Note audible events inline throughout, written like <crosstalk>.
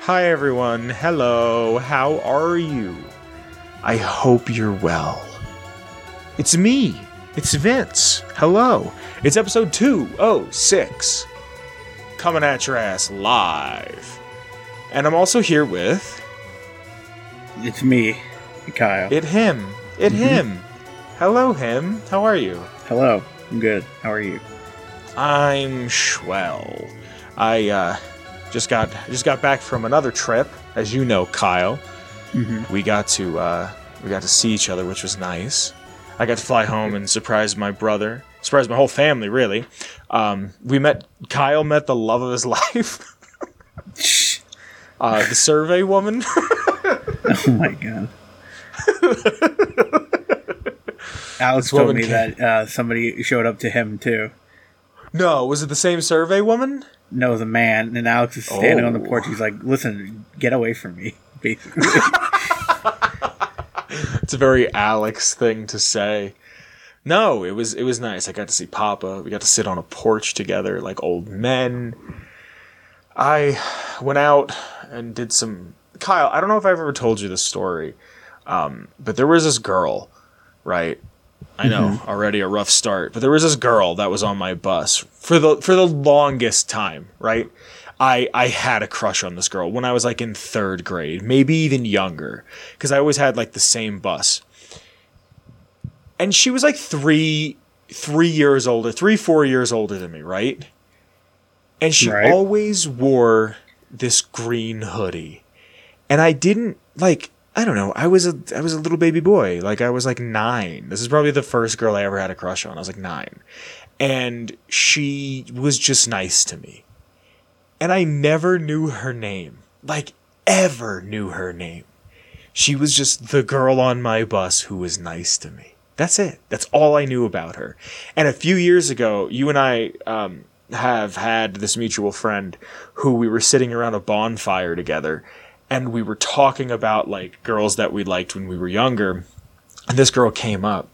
Hi, everyone. Hello. How are you? I hope you're well. It's me. It's Vince. Hello. It's episode 206. Coming at your ass live. And I'm also here with It's me, Kyle. it him. It him. Hello, him. How are you? Hello, I'm good. How are you? I'm swell. I uh, just got just got back from another trip, as you know, Kyle. Mhm. We got to uh, we got to see each other, which was nice. I got to fly home and surprise my brother, surprise my whole family, really. Um, we met Kyle met the love of his <laughs> life, uh, the survey woman. <laughs> Oh my god. Alex told me that uh, somebody showed up to him too. no, was it the same survey woman? No, the man, and Alex is standing on the Oh. porch. He's like, "Listen, get away from me." <laughs> Basically, <laughs> It's a very Alex thing to say. No, it was it was nice. I got to see Papa. We got to sit on a porch together like old men. I went out and did some Kyle, I don't know if I've ever told you this story. Um, but there was this girl, right? I know, mm-hmm. already a rough start, but there was this girl that was on my bus for the for the longest time, right? I I had a crush on this girl when I was like in 3rd grade, maybe even younger, cuz I always had like the same bus. And she was like 3 3 years older, 3 4 years older than me, right? And she Right. always wore this green hoodie. And I didn't like I don't know. I was a I was a little baby boy. Like I was like 9. This is probably the first girl I ever had a crush on. I was like 9. And she was just nice to me. And I never knew her name. Like ever knew her name. She was just the girl on my bus who was nice to me. That's it. That's all I knew about her. And a few years ago, you and I um, have had this mutual friend who we were sitting around a bonfire together and we were talking about like girls that we liked when we were younger. And this girl came up.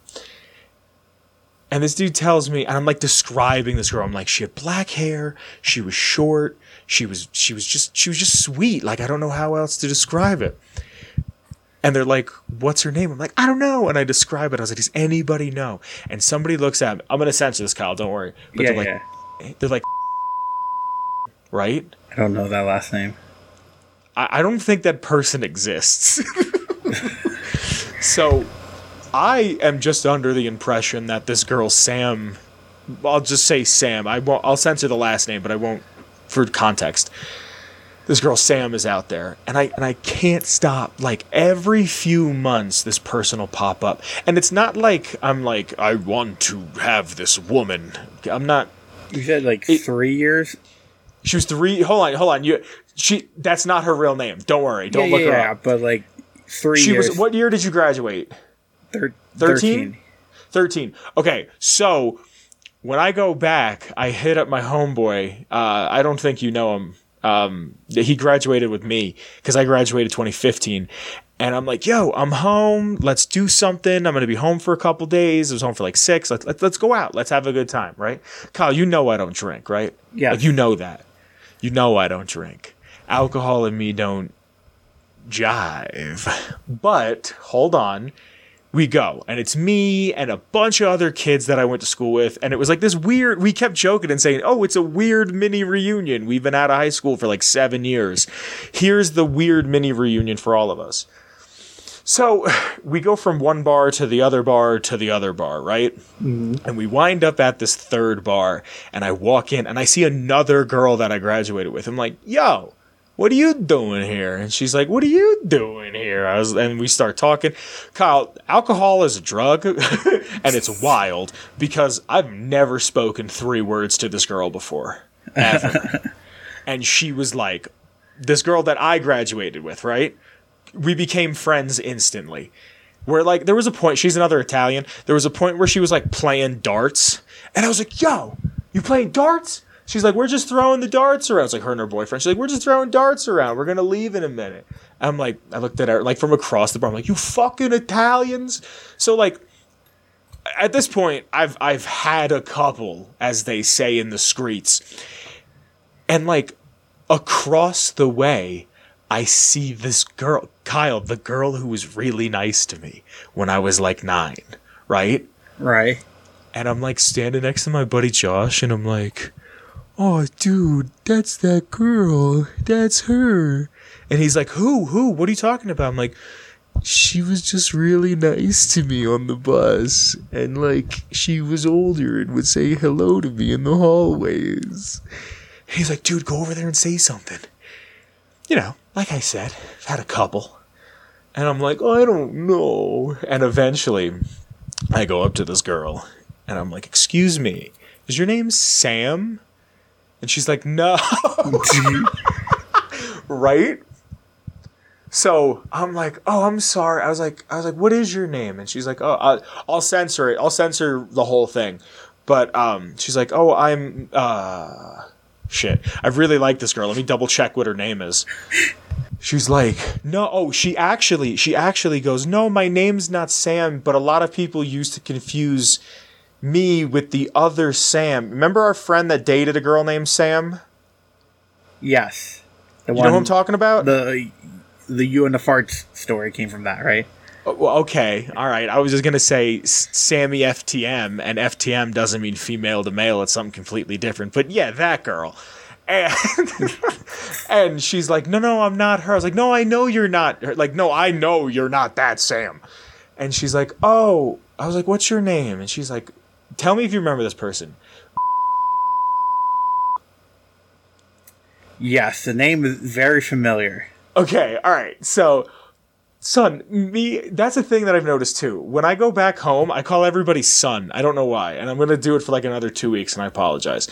And this dude tells me, and I'm like describing this girl. I'm like, she had black hair, she was short, she was she was just she was just sweet. Like I don't know how else to describe it. And they're like, "What's her name?" I'm like, "I don't know." And I describe it. I was like, "Does anybody know?" And somebody looks at me. I'm gonna censor this, Kyle. Don't worry. But yeah, they're like, yeah. they're like, <laughs> right? I don't know that last name. I, I don't think that person exists. <laughs> so I am just under the impression that this girl Sam I'll just say Sam. I won't I'll censor the last name, but I won't for context. This girl Sam is out there and I and I can't stop. Like every few months this person will pop up. And it's not like I'm like I want to have this woman. I'm not You said like It- three years. She was three hold on, hold on. You she that's not her real name. Don't worry. Don't yeah, look yeah, her yeah, up. but like three She years. was what year did you graduate? Thir- 13? 13. Okay, so when I go back, I hit up my homeboy. Uh, I don't think you know him. Um, he graduated with me because I graduated 2015. And I'm like, yo, I'm home. Let's do something. I'm going to be home for a couple days. I was home for like six. Let's, let's, let's go out. Let's have a good time, right? Kyle, you know I don't drink, right? Yeah. Like, you know that. You know I don't drink. Alcohol and me don't jive. But hold on. We go, and it's me and a bunch of other kids that I went to school with. And it was like this weird, we kept joking and saying, Oh, it's a weird mini reunion. We've been out of high school for like seven years. Here's the weird mini reunion for all of us. So <sighs> we go from one bar to the other bar to the other bar, right? Mm-hmm. And we wind up at this third bar, and I walk in and I see another girl that I graduated with. I'm like, yo, what are you doing here? And she's like, what are you doing here? I was, and we start talking. Kyle, alcohol is a drug, <laughs> and it's wild because I've never spoken three words to this girl before, ever. <laughs> and she was like, this girl that I graduated with, right? We became friends instantly. Where like there was a point, she's another Italian. There was a point where she was like playing darts, and I was like, "Yo, you playing darts?" She's like, "We're just throwing the darts around." It's like her and her boyfriend. She's like, "We're just throwing darts around. We're gonna leave in a minute." I'm like, I looked at her like from across the bar. I'm like, "You fucking Italians!" So like, at this point, I've I've had a couple, as they say in the streets, and like across the way, I see this girl, Kyle, the girl who was really nice to me when I was like nine, right? Right. And I'm like standing next to my buddy Josh, and I'm like, oh, dude, that's that girl. That's her. And he's like, who? Who? What are you talking about? I'm like, she was just really nice to me on the bus. And like, she was older and would say hello to me in the hallways. And he's like, dude, go over there and say something. You know, like I said, I've had a couple. And I'm like, I don't know. And eventually, I go up to this girl and I'm like, Excuse me, is your name Sam? And she's like, No. <laughs> right? So I'm like, oh, I'm sorry. I was like, I was like, what is your name? And she's like, oh, I'll, censor it. I'll censor the whole thing. But um, she's like, oh, I'm uh, shit. I really like this girl. Let me double check what her name is. She's like, no, oh, she actually, she actually goes, no, my name's not Sam, but a lot of people used to confuse me with the other Sam. Remember our friend that dated a girl named Sam? Yes. The You know who I'm talking about? The the you and the farts story came from that, right? Oh, Well, okay, all right. I was just gonna say Sammy FTM, and FTM doesn't mean female to male. It's something completely different. But yeah, that girl. And <laughs> and she's like, no, no, I'm not her. I was like, no, I know you're not. Her. Like, no, I know you're not that Sam. And she's like, oh. I was like, what's your name? And she's like, tell me if you remember this person. Yes, the name is very familiar. Okay, all right. So, son, me, that's a thing that I've noticed too. When I go back home, I call everybody son. I don't know why. And I'm going to do it for like another two weeks, and I apologize.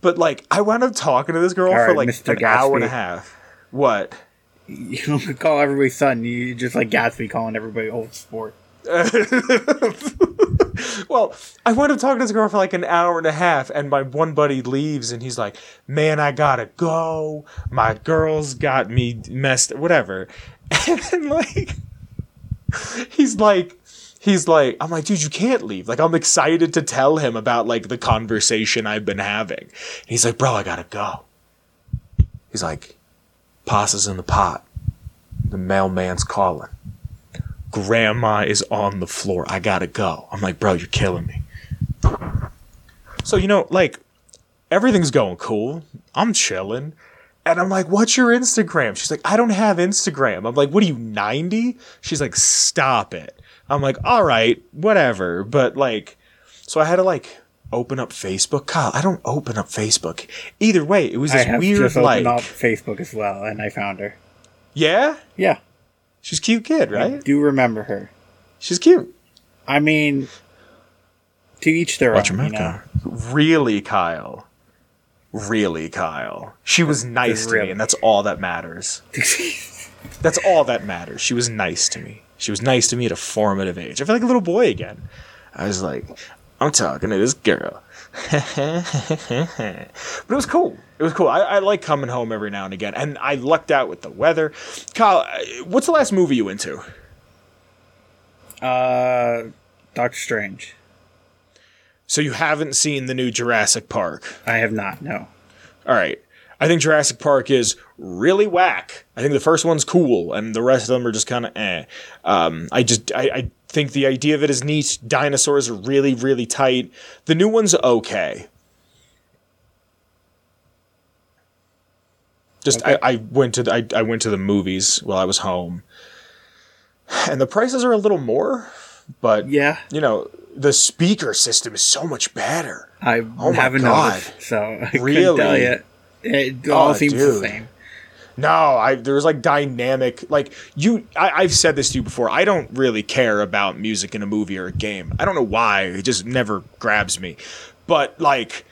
But like, I wound up talking to this girl All for right, like Mr. an hour and a half. What? You don't <laughs> call everybody son. You just like Gatsby calling everybody old sport. <laughs> well, I wound up talking to this girl for like an hour and a half, and my one buddy leaves, and he's like, "Man, I gotta go. My girls got me messed. Whatever." <laughs> And like, he's like, he's like, I'm like, dude, you can't leave. Like, I'm excited to tell him about like the conversation I've been having. And he's like, bro, I gotta go. He's like, pastas in the pot. The mailman's calling grandma is on the floor. I gotta go. I'm like, bro, you're killing me. So, you know, like, everything's going cool. I'm chilling. And I'm like, what's your Instagram? She's like, I don't have Instagram. I'm like, what are you, 90? She's like, stop it. I'm like, all right, whatever. But, like, so I had to, like, open up Facebook. Kyle, I don't open up Facebook. Either way, it was I this have weird, just like, opened up Facebook as well, and I found her. yeah? Yeah, She's a cute kid, I right? do remember her. She's cute. I mean, to each their Watch own. your You mouth, know? Kyle. Really, Kyle. Really, Kyle. She was nice to me, and that's all that matters. <laughs> That's all that matters. She was nice to me. She was nice to me at a formative age. I feel like a little boy again. I was like, I'm talking to this girl. <laughs> but it was cool. It was cool. I, I like coming home every now and again, and I lucked out with the weather. Kyle, uh, what's the last movie you went to? uh, Doctor Strange. So you haven't seen the new Jurassic Park. I have not. No. All right. I think Jurassic Park is really whack. I think the first one's cool, and the rest of them are just kind of eh. Um, I just I, I think the idea of it is neat. Dinosaurs are really really tight. The new one's okay. Just Okay. I, I went to the, I, I went to the movies while I was home, and the prices are a little more, but Yeah, you know the speaker system is so much better. I Oh my haven't God. noticed, so I Really? Tell you. It oh, all Oh, seems the same. No, I there's like dynamic like you I, I've said this to you before. I don't really care about music in a movie or a game. I don't know why. It just never grabs me. But like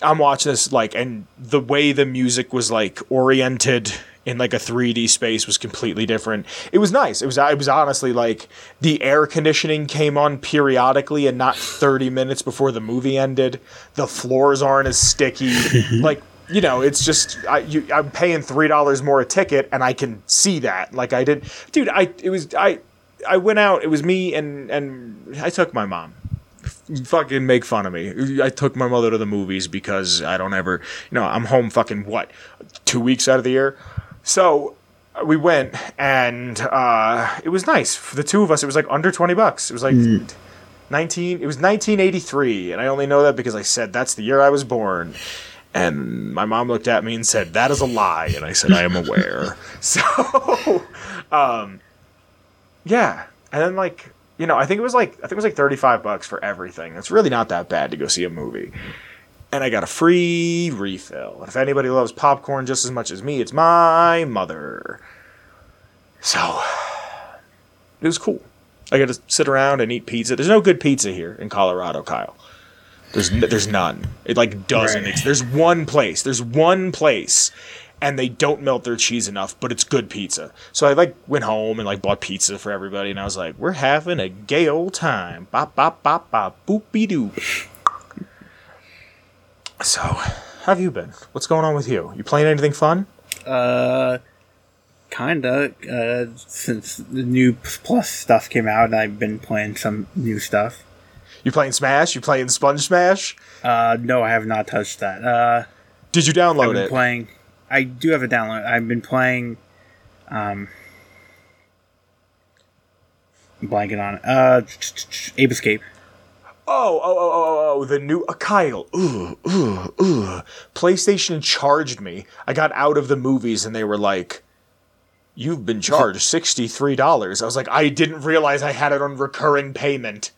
I'm watching this like and the way the music was like oriented in like a 3D space was completely different. It was nice. It was it was honestly like the air conditioning came on periodically and not 30 minutes before the movie ended. The floors aren't as sticky. <laughs> like you know, it's just I, you, I'm paying three dollars more a ticket, and I can see that. Like I did, dude. I it was I I went out. It was me and and I took my mom. Fucking make fun of me. I took my mother to the movies because I don't ever, you know, I'm home fucking what, two weeks out of the year. So we went, and uh, it was nice for the two of us. It was like under twenty bucks. It was like nineteen. It was nineteen eighty three, and I only know that because I said that's the year I was born. And my mom looked at me and said, "That is a lie," and I said, "I am aware." <laughs> so, um, yeah, and then like you know, I think it was like I think it was like thirty five bucks for everything. It's really not that bad to go see a movie. And I got a free refill. And if anybody loves popcorn just as much as me, it's my mother. So it was cool. I got to sit around and eat pizza. There's no good pizza here in Colorado, Kyle. There's n- there's none. It like doesn't. Right. There's one place. There's one place, and they don't melt their cheese enough, but it's good pizza. So I like went home and like bought pizza for everybody, and I was like, we're having a gay old time. Bop bop bop bop boopy doo. So, have you been? What's going on with you? You playing anything fun? Uh, kinda. Uh, since the new Plus stuff came out, I've been playing some new stuff. You playing Smash? You playing Sponge Smash? Uh, no, I have not touched that. Uh, Did you download I've been it? playing. I do have a download. I've been playing. Um, I'm blanking on it. Uh, Ape Escape. Oh, oh, oh, oh, oh, oh, the new uh, Kyle. Ooh, ooh, ooh. PlayStation charged me. I got out of the movies and they were like, "You've been charged sixty three dollars." I was like, I didn't realize I had it on recurring payment.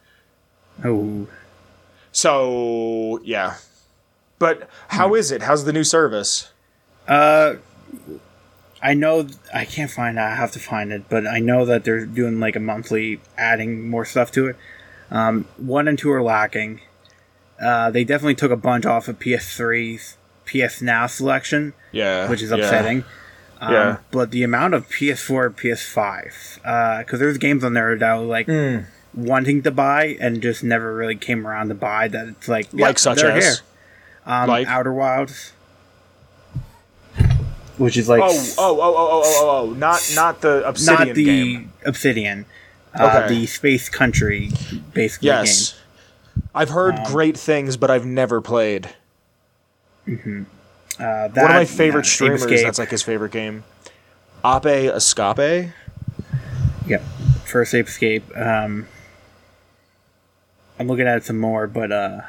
Oh, So yeah, but how is it? How's the new service? Uh, I know I can't find. it. I have to find it, but I know that they're doing like a monthly, adding more stuff to it. Um, one and two are lacking. Uh, they definitely took a bunch off of PS3, PS Now selection, Yeah, which is yeah, upsetting. Um, Yeah. But the amount of PS4, PS5, because there's games on there that was like Hmm. Wanting to buy and just never really came around to buy. That it's like Like such as? here. Um, Like? Outer Wilds, which is like Oh, oh, oh, oh, oh, oh, oh! Not not the Obsidian not the game. Obsidian, uh, Okay. the Space Country, basically. Yes, I've heard Um, great things, but I've never played. Game. Uh, that, One of my favorite Ape streamers. Escape. That's like his favorite game. Ape Escape. Yep. First Ape Escape. Um, I'm looking at it some more, but uh,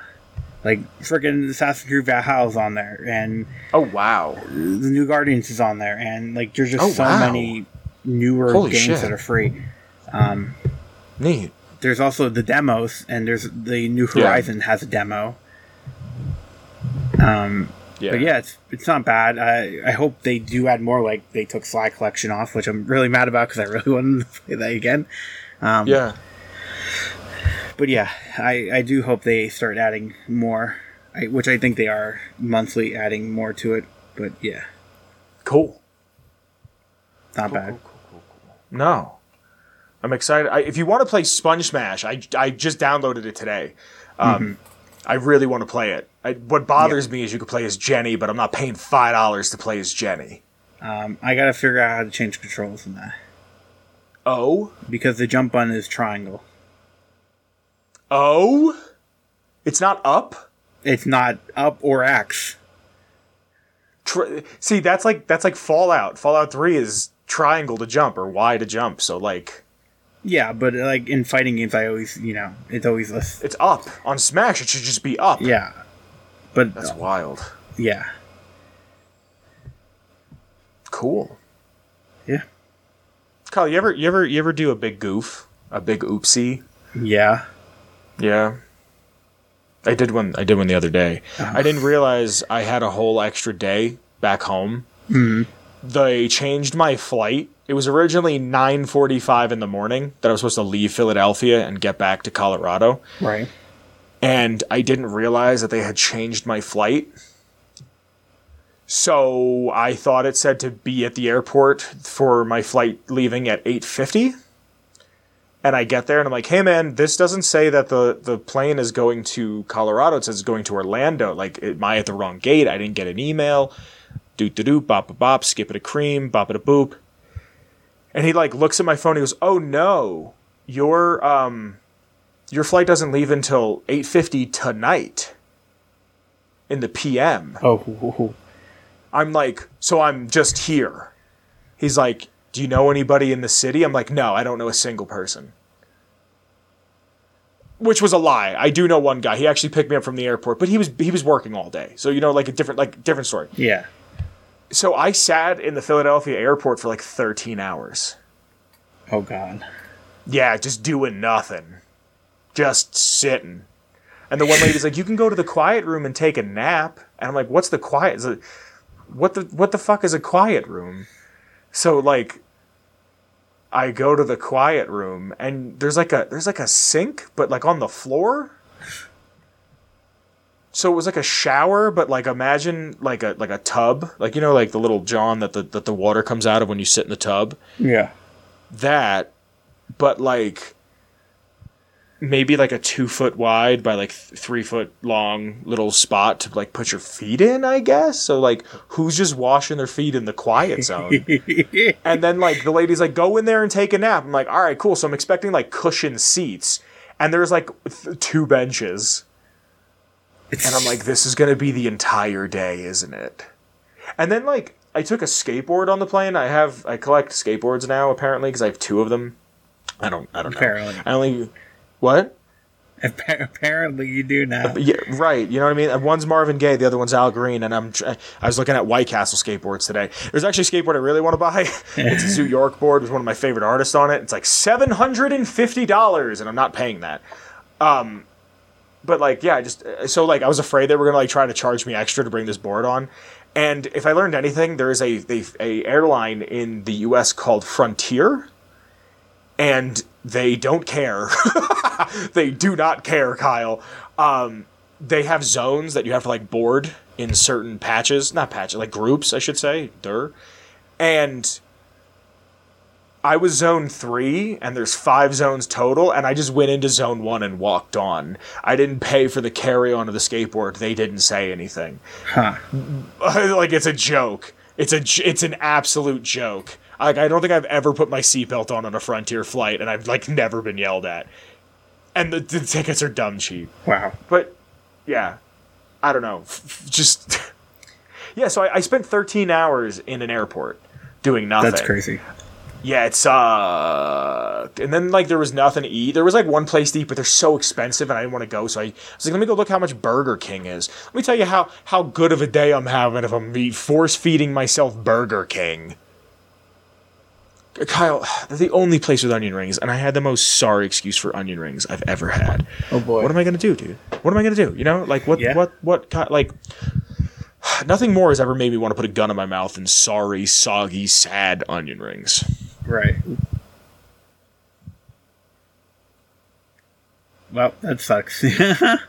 like freaking Assassin's Creed Valhalla's on there, and Oh wow! the New Guardians is on there, and like there's just Oh, so wow. many newer Holy games shit. that are free. Um, Neat. there's also the demos, and there's the New Horizon has a demo. Um, Yeah. But yeah, it's it's not bad. I I hope they do add more. Like they took Sly Collection off, which I'm really mad about because I really <laughs> wanted to play that again. Um, Yeah. But yeah, I I do hope they start adding more, I, which I think they are monthly adding more to it. But yeah, Cool. not bad. No. I'm excited. I, if you want to play Sponge Smash, I, I just downloaded it today. Um, I really want to play it. I, what bothers me is you could play as Jenny, but I'm not paying five dollars to play as Jenny. Um, I gotta figure out how to change controls in that Oh, because the jump button is triangle. Oh, it's not up. It's not up or X. Tri- See, that's like that's like Fallout. Fallout Three is triangle to jump or Y to jump. So like Yeah, but like in fighting games, I always you know it's always less. it's up on Smash. It should just be up. Yeah, but That's uh, wild. yeah, Cool. yeah, Kyle, you ever you ever you ever do a big goof, a big oopsie? yeah. Yeah. I did one. I did one the other day. Uh-huh. I didn't realize I had a whole extra day back home. Mm-hmm. They changed my flight. It was originally nine forty-five in the morning that I was supposed to leave Philadelphia and get back to Colorado, Right. and I didn't realize that they had changed my flight. So I thought it said to be at the airport for my flight leaving at eight fifty. And I get there and I'm like, hey man, this doesn't say that the, the plane is going to Colorado. It says it's going to Orlando. Like, am I at the wrong gate? I didn't get an email. Doot doot doot, bop bop bop, skip it a cream, bop it a boop. And he like looks at my phone. He goes, "Oh no, your um, your flight doesn't leave until eight fifty tonight, in the PM." Oh. <laughs> I'm like, so I'm just here. He's like, "Do you know anybody in the city?" I'm like, "No, I don't know a single person." Which was a lie. I do know one guy. He actually picked me up from the airport, but he was he was working all day. So you know, like a different like different story. Yeah. So I sat in the Philadelphia airport for like 13 hours. Oh God. Yeah, just doing nothing. Just sitting. And the one lady's like, "You can go to the quiet room and take a nap." And I'm like, "What's the quiet? What the what the fuck is a quiet room?" So like, I go to the quiet room and there's like a there's like a sink, but like on the floor. So it was like a shower, but like imagine like a like a tub, like you know, like the little john that the that the water comes out of when you sit in the tub Yeah. that, but like maybe like a two foot wide by like th- three foot long little spot to like put your feet in, I guess. So like, who's just washing their feet in the quiet zone? <laughs> and then like the lady's like, go in there and take a nap. I'm like, all right, cool. So I'm expecting like cushion seats, and there's like th- two benches, and I'm like, this is gonna be the entire day, isn't it? And then like. I took a skateboard on the plane. I have I collect skateboards now apparently because I have two of them. I don't I don't know. Apparently. I only what? Apparently, you do now. Yeah, right. You know what I mean. One's Marvin Gaye, the other one's Al Green, and I'm. I was looking at White Castle skateboards today. There's actually a skateboard I really want to buy. <laughs> it's a Zoo York board with one of my favorite artists on it. It's like seven hundred and fifty dollars, and I'm not paying that. Um, but like, yeah, I just so like I was afraid they were gonna like try to charge me extra to bring this board on. And if I learned anything, there is a they, a airline in the U.S. called Frontier, and they don't care. <laughs> they do not care, Kyle. Um, they have zones that you have to like board in certain patches, not patches, like groups, I should say. Der. And I was zone three, and there's five zones total, and I just went into zone one and walked on. I didn't pay for the carry on of the skateboard. They didn't say anything. Huh. <laughs> like it's a joke. It's a it's an absolute joke. Like I don't think I've ever put my seatbelt on on a Frontier flight, and I've like never been yelled at. And the, the tickets are dumb cheap. Wow. But yeah, I don't know. F- just <laughs> yeah. So I, I spent 13 hours in an airport doing nothing. That's crazy. Yeah, it sucked. And then like there was nothing to eat. There was like one place to eat, but they're so expensive, and I didn't want to go. So I was like, let me go look how much Burger King is. Let me tell you how how good of a day I'm having if I'm force feeding myself Burger King. Kyle, they're the only place with onion rings, and I had the most sorry excuse for onion rings I've ever had. Oh boy. What am I gonna do, dude? What am I gonna do? You know, like what, Yeah. what, what? Like, <sighs> nothing more has ever made me want to put a gun in my mouth than sorry, soggy, sad onion rings. Right. Well, that sucks. <laughs>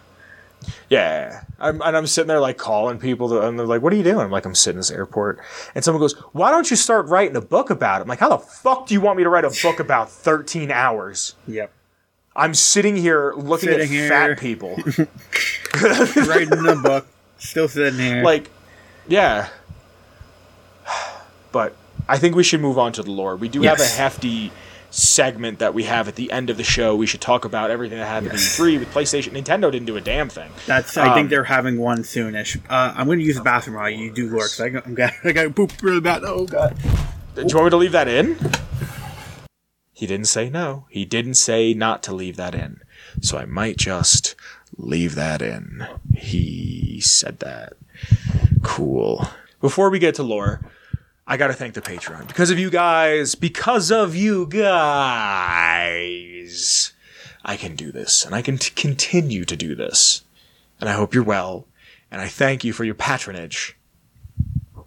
Yeah, I'm, and I'm sitting there like calling people, to, and they're like, "What are you doing?" I'm like, "I'm sitting in this airport," and someone goes, "Why don't you start writing a book about it?" I'm like, "How the fuck do you want me to write a book about 13 hours?" yep. I'm sitting here looking Sitting at here. fat people, <laughs> Writing the book. Still sitting here. like, yeah. But I think we should move on to the lore. We do have a hefty segment that we have at the end of the show. We should talk about everything that happened Yes. in E3 with PlayStation. Nintendo didn't do a damn thing. That's. I um, think they're having one soonish. Uh, I'm going to use the bathroom while you do lore because I'm got I got <laughs> poop really bad. Oh god. Do you want me to leave that in? He didn't say no. He didn't say not to leave that in. So I might just leave that in. He said that. Cool. Before we get to lore, I gotta thank the Patreon. Because of you guys, because of you guys, I can do this. And I can t- continue to do this. And I hope you're well. And I thank you for your patronage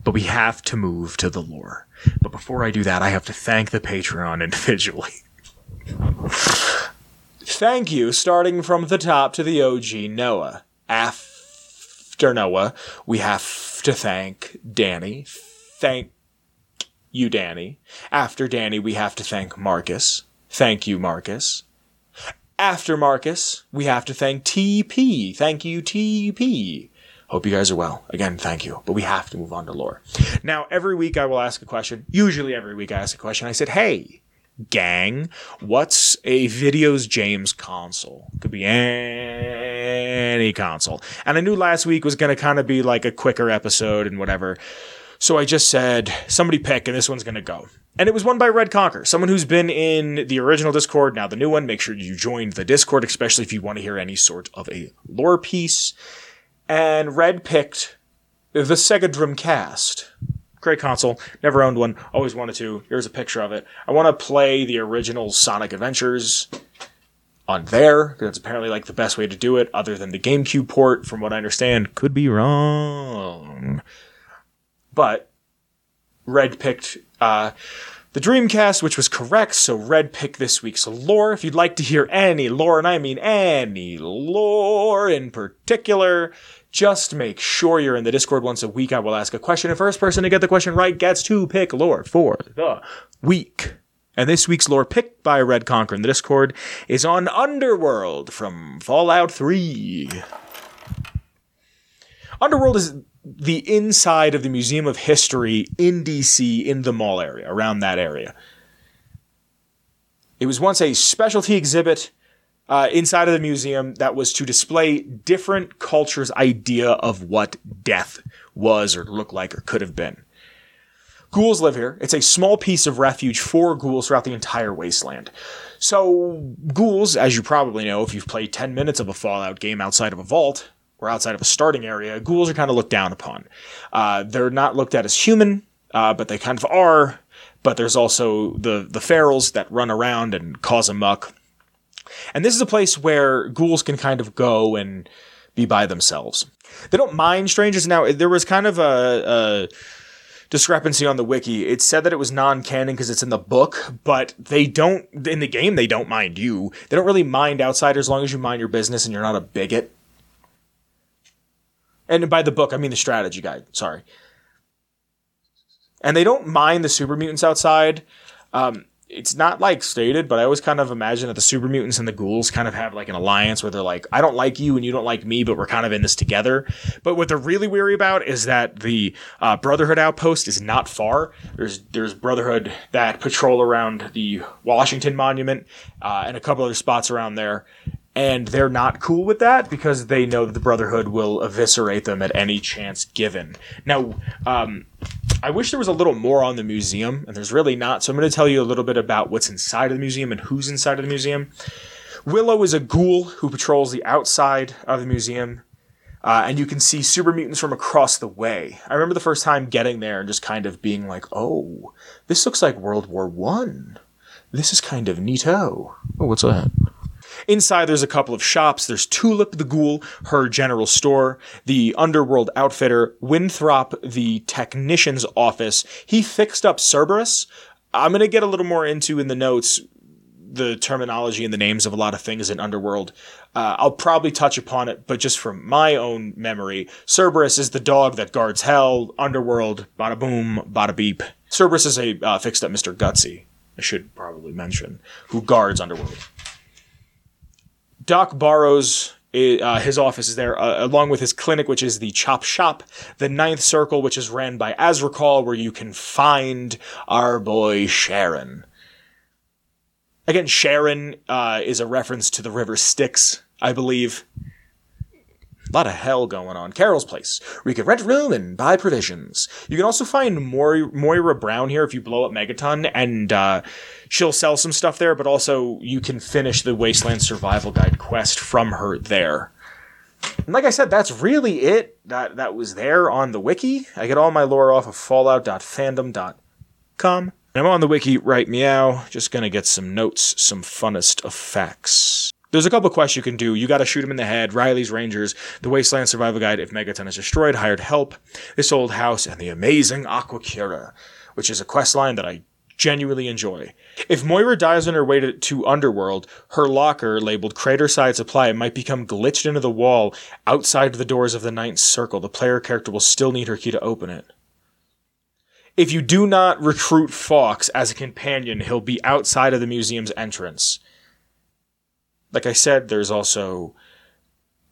but we have to move to the lore. But before I do that, I have to thank the Patreon <laughs> individually. thank you, starting from the top to the OG Noah. After Noah, we have to thank Danny. Thank you, Danny. After Danny, we have to thank Marcus. Thank you, Marcus. After Marcus, we have to thank TP. Thank you, TP. Hope you guys are well. Again, thank you. But we have to move on to lore. Now, every week I will ask a question. Usually every week I ask a question. I said, hey, gang, what's a Videos James console? Could be any console. And I knew last week was going to kind of be like a quicker episode and whatever. So I just said, somebody pick, and this one's going to go. And it was won by Red Conquer, someone who's been in the original Discord, now the new one. Make sure you join the Discord, especially if you want to hear any sort of a lore piece. And Red picked the Sega Dreamcast. Great console. Never owned one. Always wanted to. Here's a picture of it. I want to play the original Sonic Adventures on there That's apparently like the best way to do it, other than the GameCube port. From what I understand, could be wrong. But Red picked uh, the Dreamcast, which was correct. So Red picked this week's lore. If you'd like to hear any lore, and I mean any lore in particular, just make sure you're in the Discord once a week. I will ask a question. The first person to get the question right gets to pick lore for the week. And this week's lore picked by Red Conquer in the Discord is on Underworld from Fallout 3. Underworld is the inside of the Museum of History in DC in the mall area, around that area. It was once a specialty exhibit uh, inside of the museum that was to display different cultures' idea of what death was or looked like or could have been. Ghouls live here. It's a small piece of refuge for ghouls throughout the entire wasteland. So, ghouls, as you probably know if you've played 10 minutes of a Fallout game outside of a vault or outside of a starting area, ghouls are kind of looked down upon. Uh, they're not looked at as human, uh, but they kind of are. But there's also the, the ferals that run around and cause a muck and this is a place where ghouls can kind of go and be by themselves. They don't mind strangers. Now, there was kind of a, a discrepancy on the wiki. It said that it was non-canon because it's in the book, but they don't in the game. They don't mind you. They don't really mind outsiders as long as you mind your business and you're not a bigot. And by the book, I mean the strategy guide. Sorry. And they don't mind the super mutants outside. Um, it's not like stated, but I always kind of imagine that the super mutants and the ghouls kind of have like an alliance where they're like, I don't like you and you don't like me, but we're kind of in this together. But what they're really weary about is that the uh, Brotherhood outpost is not far. There's there's Brotherhood that patrol around the Washington Monument uh, and a couple other spots around there, and they're not cool with that because they know that the Brotherhood will eviscerate them at any chance given. Now, um, I wish there was a little more on the museum, and there's really not. So I'm going to tell you a little bit about what's inside of the museum and who's inside of the museum. Willow is a ghoul who patrols the outside of the museum. Uh, and you can see super mutants from across the way. I remember the first time getting there and just kind of being like, "Oh, this looks like World War One. This is kind of neato." Oh, what's that? Inside, there's a couple of shops. There's Tulip the Ghoul, her general store, the Underworld outfitter, Winthrop, the technician's office. He fixed up Cerberus. I'm going to get a little more into in the notes the terminology and the names of a lot of things in Underworld. Uh, I'll probably touch upon it, but just from my own memory, Cerberus is the dog that guards hell. Underworld, bada boom, bada beep. Cerberus is a uh, fixed up Mr. Gutsy, I should probably mention, who guards Underworld. Doc Barrows uh, his office is there, uh, along with his clinic, which is the Chop Shop, the Ninth Circle, which is ran by Ahzrukhal, where you can find our boy Charon. Again, Charon uh, is a reference to the River Styx, I believe. A lot of hell going on. Carol's place, where you can rent a room and buy provisions. You can also find Moira, Moira Brown here if you blow up Megaton, and uh, she'll sell some stuff there, but also you can finish the Wasteland Survival Guide quest from her there. And like I said, that's really it that, that was there on the wiki. I get all my lore off of fallout.fandom.com. I'm on the wiki right meow, just gonna get some notes, some funnest of facts. There's a couple quests you can do. You got to shoot him in the head. Riley's Rangers, the Wasteland Survival Guide. If Megaton is destroyed, hired help. This old house and the amazing Aqua Aquacura, which is a quest line that I genuinely enjoy. If Moira dies on her way to, to Underworld, her locker, labeled Craterside Supply, might become glitched into the wall outside the doors of the Ninth Circle. The player character will still need her key to open it. If you do not recruit Fawkes as a companion, he'll be outside of the museum's entrance like I said, there's also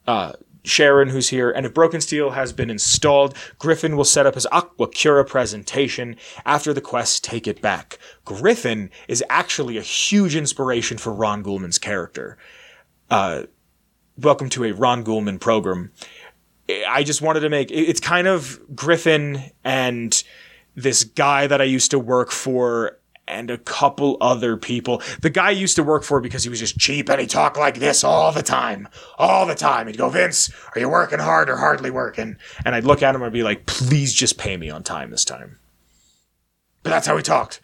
uh, Charon who's here, and if Broken Steel has been installed, Griffon will set up his Aqua Cura presentation after the quest take it back. Griffon is actually a huge inspiration for Ron Gulman's character. Uh, welcome to a Ron Gulman program. I just wanted to make it's kind of Griffon and this guy that I used to work for and a couple other people. The guy used to work for because he was just cheap and he talked like this all the time. All the time. He'd go, Vince, are you working hard or hardly working? And I'd look at him and be like, please just pay me on time this time. But that's how he talked.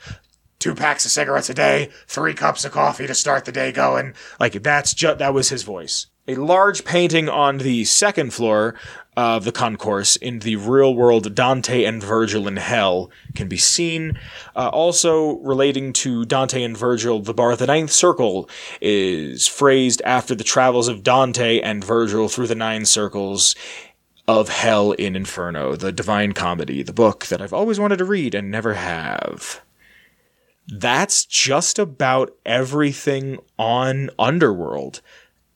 Two packs of cigarettes a day, three cups of coffee to start the day going. Like that's just that was his voice. A large painting on the second floor of the concourse in the real world Dante and Virgil in Hell can be seen. Uh, also relating to Dante and Virgil, the bar The Ninth Circle is phrased after the travels of Dante and Virgil through the nine circles of Hell in Inferno, the Divine Comedy, the book that I've always wanted to read and never have. That's just about everything on Underworld.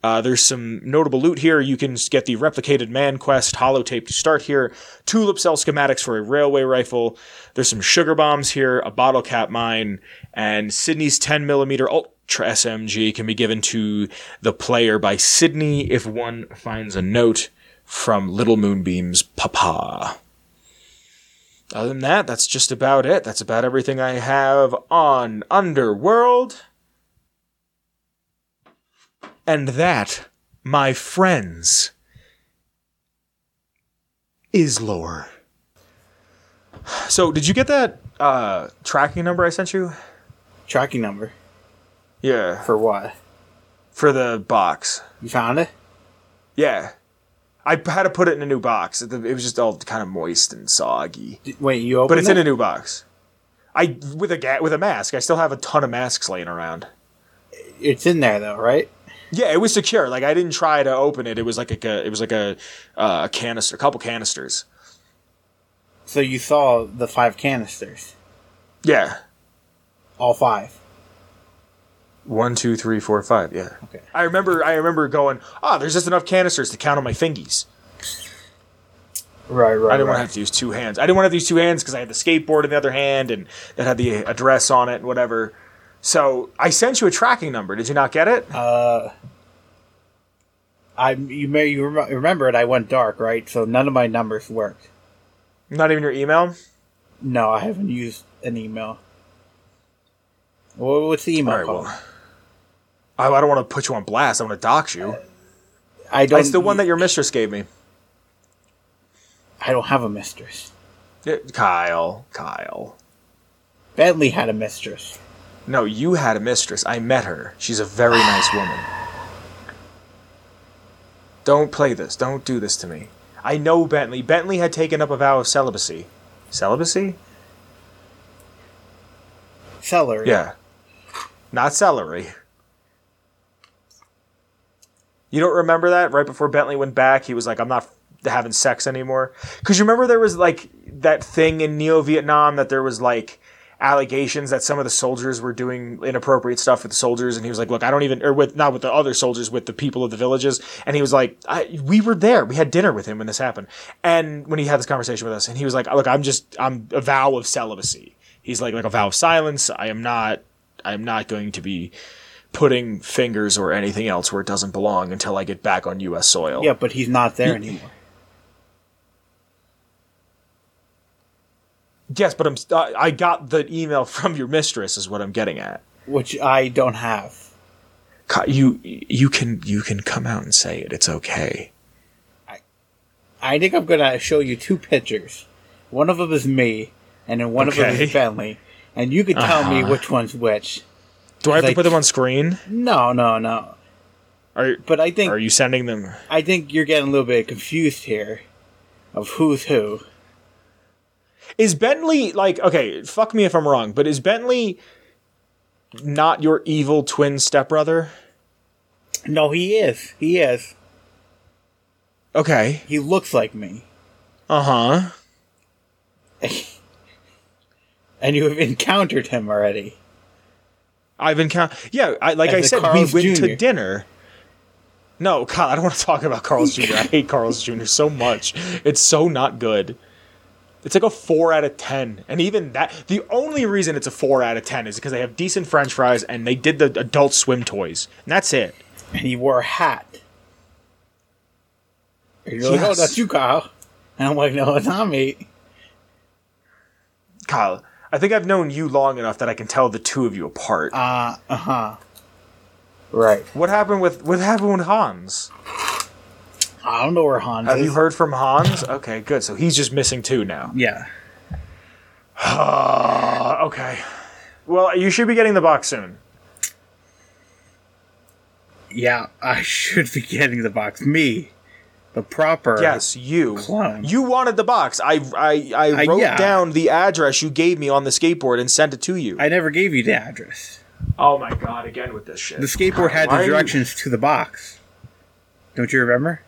Uh, there's some notable loot here. You can get the replicated man quest hollow holotape to start here. Tulip cell schematics for a railway rifle. There's some sugar bombs here, a bottle cap mine, and Sydney's 10 millimeter ultra SMG can be given to the player by Sydney if one finds a note from Little Moonbeam's papa. Other than that, that's just about it. That's about everything I have on Underworld. And that, my friends, is lore. So, did you get that uh, tracking number I sent you? Tracking number Yeah, for what? for the box. You found it? Yeah, I had to put it in a new box. It it was just all kind of moist and soggy. Wait, you opened it? But it's it? in a new box. I with a ga- with a mask. I still have a ton of masks laying around. It's in there though, right? Yeah, it was secure. Like I didn't try to open it. It was like a it was like a uh, a canister, a couple canisters. So you saw the five canisters, Yeah, all five. one, two, three, four, five. Yeah. Okay. I remember. I remember going. Oh, there's just enough canisters to count on my fingies. Right, right. I didn't want to have to use two hands. I didn't want to have to use two hands because I had the skateboard in the other hand and that had the address on it and whatever. So I sent you a tracking number. Did you not get it? Uh, I you may you rem- remember it. I went dark, right? So none of my numbers worked. Not even your email. No, I haven't used an email. Well, what's the email right. called? Well, I, I don't want to put you on blast. I want to dox you. I don't. It's the one that your mistress gave me. I don't have a mistress. Kyle. Kyle. Bentley had a mistress. No, you had a mistress. I met her. She's a very nice <sighs> woman. Don't play this. Don't do this to me. I know Bentley. Bentley had taken up a vow of celibacy. Celibacy? Celery. Yeah. Not celery. You don't remember that? Right before Bentley went back, he was like, I'm not having sex anymore. Because you remember there was like that thing in Neo Vietnam that there was like allegations that some of the soldiers were doing inappropriate stuff with the soldiers. And he was like, Look, I don't even, or with, not with the other soldiers, with the people of the villages. And he was like, I, We were there. We had dinner with him when this happened. And when he had this conversation with us, and he was like, Look, I'm just, I'm a vow of celibacy. He's like, like a vow of silence. I am not I'm not going to be putting fingers or anything else where it doesn't belong until I get back on U.S. soil. Yeah, but he's not there anymore. Yes, but I'm. I got the email <laughs> from your mistress. Is what I'm getting at. Which I don't have. You you can you can come out and say it. It's okay. I I think I'm gonna show you two pictures. One of them is me, and then one of them is Bentley, and you can tell me Uh-huh. which one's which. Do I have to Like- put them on screen? No, no, no. Are But I think are you sending them? I think you're getting a little bit confused here, of who's who. Is Bentley like okay? Fuck me if I'm wrong, but is Bentley not your evil twin stepbrother? No, he is. He is. Okay. He looks like me, Uh huh. <laughs> and you have encountered him already. I've encountered. Yeah, I, like As I said, Carl's we went Jr.. to dinner. No, God, I don't want to talk about Carl's Jr. I hate Carl's Jr. so much. It's so not good. It's like a four out of ten, and even that. The only reason it's a four out of ten is because they have decent French fries and they did the Adult Swim toys, and that's it. and he wore a hat. And you're like, oh, that's you, Kyle. And I'm like, no, it's not me. Kyle, I think I've known you long enough that I can tell the two of you apart. Uh uh huh. Right. what happened with what happened with Hans? I don't know where Hans Have is. you heard from Hans? Okay, good. So he's just missing two now. Yeah. <sighs> Okay. Well, you should be getting the box soon. Yeah, I should be getting the box. Me, the proper. Yes, you. Clone. You wanted the box. I I, I wrote yeah. down the address you gave me on the skateboard and sent it to you. I never gave you the address. oh my god! Again with this shit. The skateboard had Why the directions to the box. Don't you remember?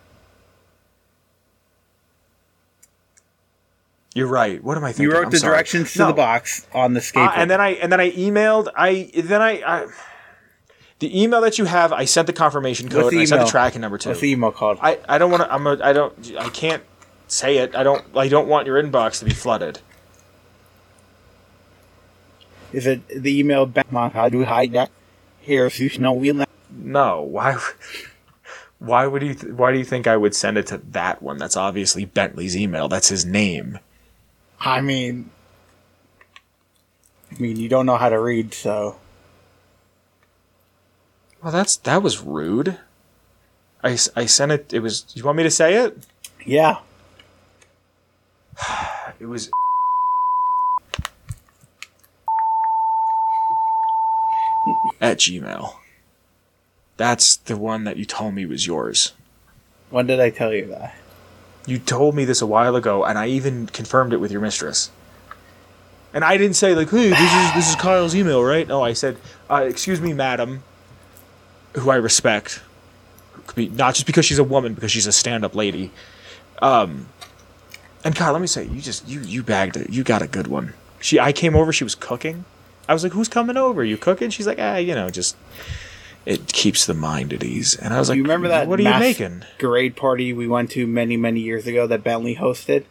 You're right. What am I thinking? You wrote I'm the sorry. directions to No. the box on the Uh, skateboard. and then I and then I emailed. I then I, I the email that you have. I sent the confirmation code. What's the I sent the tracking number too. What's the email called? I, I don't want to. I'm a. I don't. I can't say it. I don't. I don't want your inbox to be flooded. Is it the email back? How do we hide that? Here, so you know we let. No. Why? Why would you? Th- why do you think I would send it to that one? That's obviously Bentley's email. That's his name. I mean, I mean, you don't know how to read, so Well, that's that was rude. I, I sent it. It was. You want me to say it? yeah. <sighs> It was. At Gmail. That's the one that you told me was yours. When did I tell you that? You told me this a while ago, and I even confirmed it with your mistress. And I didn't say like, "Hey, this is this is Kyle's email, right?" No, I said, uh, "Excuse me, madam," who I respect, not just because she's a woman, because she's a stand-up lady. Um, and Kyle, let me say, you just you you bagged it. You got a good one. She, I came over. She was cooking. I was like, "Who's coming over? You cooking?" She's like, "Ah, you know, just." It keeps the mind at ease, and I was like, you remember that? What are you making?" Grade party we went to many, many years ago that Bentley hosted,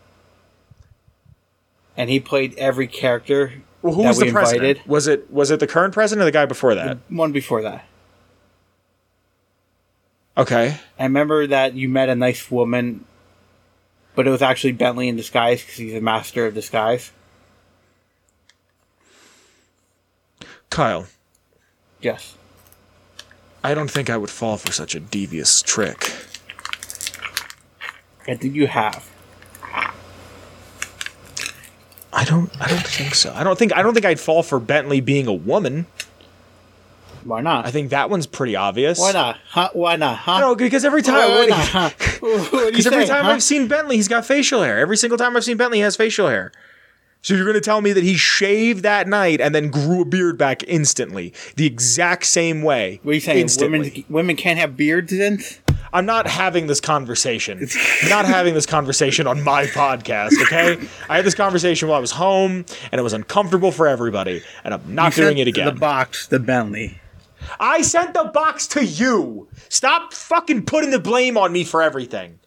and he played every character. Well, who was the president? invited. Was it was it the current president or the guy before that? One before that. Okay. I remember that you met a nice woman, but it was actually Bentley in disguise because he's a master of disguise. Kyle, Yes. I don't think I would fall for such a devious trick. I think you have. I don't I don't think so. I don't think I don't think I'd fall for Bentley being a woman. Why not? I think that one's pretty obvious. Why not? Huh? Why not? Huh? No, because every time Why not? Huh? <laughs> What do you Because every say, time huh? I've seen Bentley, he's got facial hair. Every single time I've seen Bentley, he has facial hair. So you're going to tell me that he shaved that night and then grew a beard back instantly, the exact same way. What are you saying? Instantly. Women women can't have beards then? I'm not having this conversation. I'm not having this conversation on my podcast, okay? I had this conversation while I was home, and it was uncomfortable for everybody, and I'm not You doing it again. The box, the Bentley. I sent the box to you. Stop fucking putting the blame on me for everything.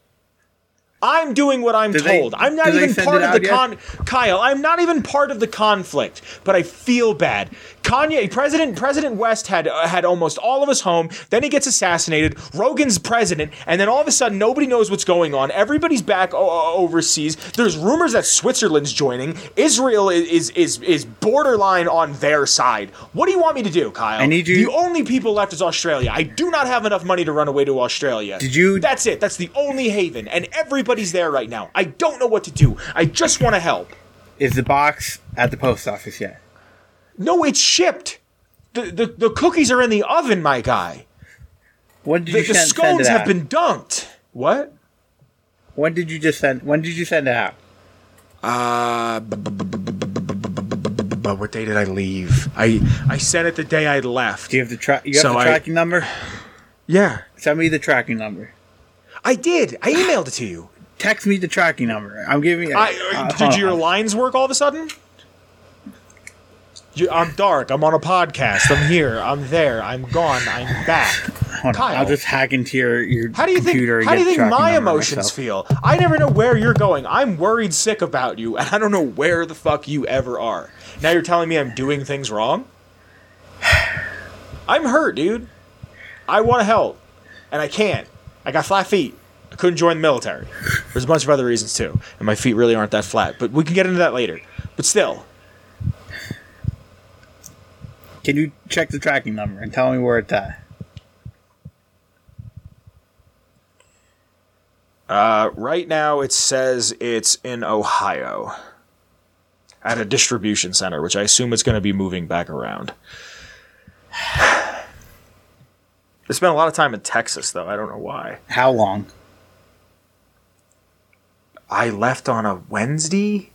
I'm doing what I'm they- told. I'm not even part of the out yet? con Kyle, I'm not even part of the conflict, but I feel bad. Kanye President President West had uh, had almost all of us home, then he gets assassinated, Rogan's president, and then all of a sudden nobody knows what's going on. Everybody's back o- overseas. There's rumors that Switzerland's joining. Israel is is is, is borderline on their side. What do you want me to do, Kyle? I need you- The only people left is Australia. I do not have enough money to run away to Australia. Did you- That's it. That's the only haven, and nobody's there right now. I don't know what to do. I just want to help. Is the box at the post office yet? No, it's shipped. The, the, the cookies are in the oven, my guy. When did the, you the send, scones send have been dunked. What? When did you just send? When did you send it out? Uh, what day did I leave? I I sent it the day I left. Do you have the you have so the tracking I, number? Yeah. Send me the tracking number. I did. I emailed it to you. Text me the tracking number. I'm giving. I, uh, did your on. lines work all of a sudden? You, I'm dark. I'm on a podcast. I'm here. I'm there. I'm gone. I'm back. Hold on. Kyle. I'll just hack into your your How do you think? computer. and How do you think my emotions myself. feel? I never know where you're going. I'm worried sick about you, and I don't know where the fuck you ever are. Now you're telling me I'm doing things wrong. <sighs> I'm hurt, dude. I want to help, and I can't. I got flat feet. I couldn't join the military. There's a bunch of other reasons too, and my feet really aren't that flat. But we can get into that later. But still, Can you check the tracking number and tell me where it's at? Uh, right now, it says it's in Ohio at a distribution center, which I assume it's going to be moving back around. <sighs> I spent a lot of time in Texas, though. I don't know why. How long? I left on a Wednesday.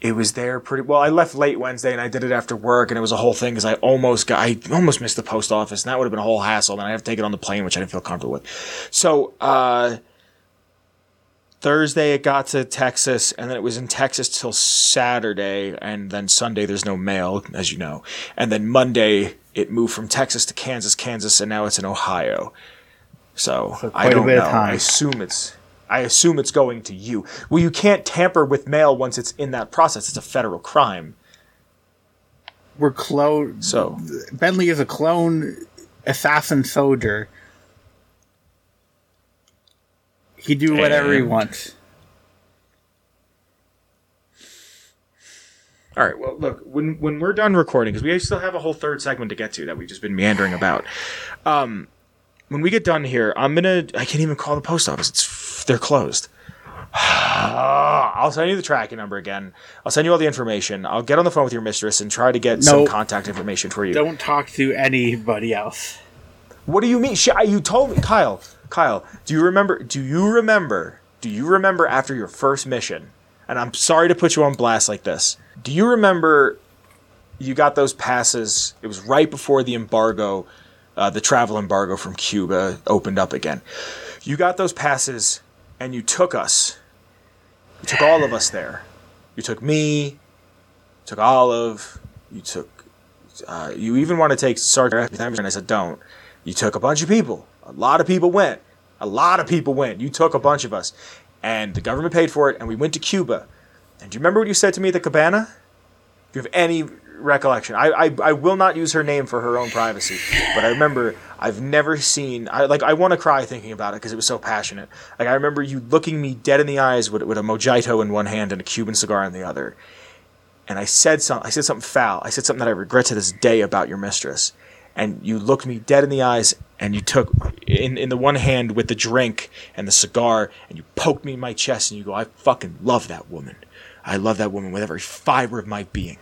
It was there pretty well. I left late Wednesday and I did it after work, and it was a whole thing because I almost got, I almost missed the post office, and that would have been a whole hassle. And I have to take it on the plane, which I didn't feel comfortable with. So, uh, Thursday it got to Texas, and then it was in Texas till Saturday, and then Sunday there's no mail, as you know, and then Monday it moved from Texas to Kansas, Kansas, and now it's in Ohio. So, So I don't bit know. of time. I assume it's. I assume it's going to you. Well, you can't tamper with mail once it's in that process. It's a federal crime. We're clone. So Bentley is a clone assassin soldier. He do whatever he wants. All right. Well, look, when when we're done recording, because we still have a whole third segment to get to that we've just been meandering about. Um, when we get done here, I'm gonna. I can't even call the post office. It's they're closed. <sighs> I'll send you the tracking number again. I'll send you all the information. I'll get on the phone with your mistress and try to get some contact information for you. Don't talk to anybody else. What do you mean? Sh- you told me, Kyle. Kyle, do you remember? Do you remember? Do you remember after your first mission? And I'm sorry to put you on blast like this. Do you remember? You got those passes. It was right before the embargo, uh, the travel embargo from Cuba opened up again. You got those passes, and you took us. You took all of us there. You took me. Took Olive. You took. Uh, you even want to take Sergeant, and I said don't. You took a bunch of people. A lot of people went. A lot of people went. You took a bunch of us. And the government paid for it, and we went to Cuba. And do you remember what you said to me at the cabana? Do you have any recollection? I, I, I will not use her name for her own privacy, but I remember I've never seen I like I want to cry thinking about it because it was so passionate. Like I remember you looking me dead in the eyes with, with a mojito in one hand and a Cuban cigar in the other, and I said some I said something foul. I said something that I regret to this day about your mistress. And you looked me dead in the eyes, and you took in in the one hand with the drink and the cigar, and you poked me in my chest, and you go, "I fucking love that woman. I love that woman with every fiber of my being.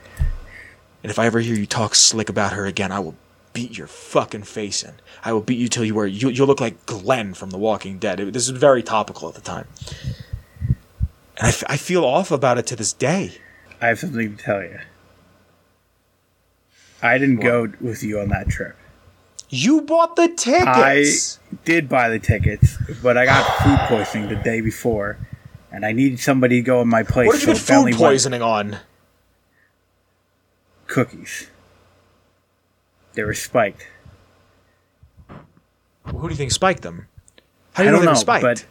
And if I ever hear you talk slick about her again, I will beat your fucking face in. I will beat you till you are you you'll look like Glenn from The Walking Dead. It- this is very topical at the time, and I, f- I feel off about it to this day. I have something to tell you. I didn't go with you on that trip. You bought the tickets. I did buy the tickets, but I got food poisoning the day before, and I needed somebody to go in my place. what did you so Bentley food went- poisoning on? Cookies. They were spiked. Who do you think spiked them? How do I you know don't they were know, spiked?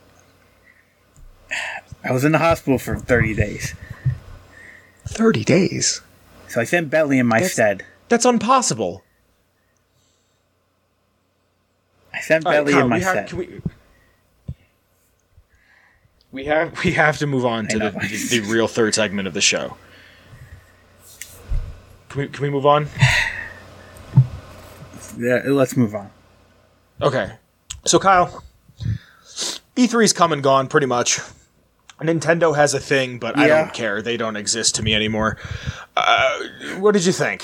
but I was in the hospital for 30 days. Thirty days. So I sent Bentley in my That's- stead. That's impossible. I sent All right, Bentley Kyle, in my stead. we, we have we have to move on to the, the, the real third segment of the show. Can we, can we move on? Yeah, let's move on. Okay. So Kyle, E3's come and gone pretty much. Nintendo has a thing, but I don't care. They don't exist to me anymore. Uh, what did you think?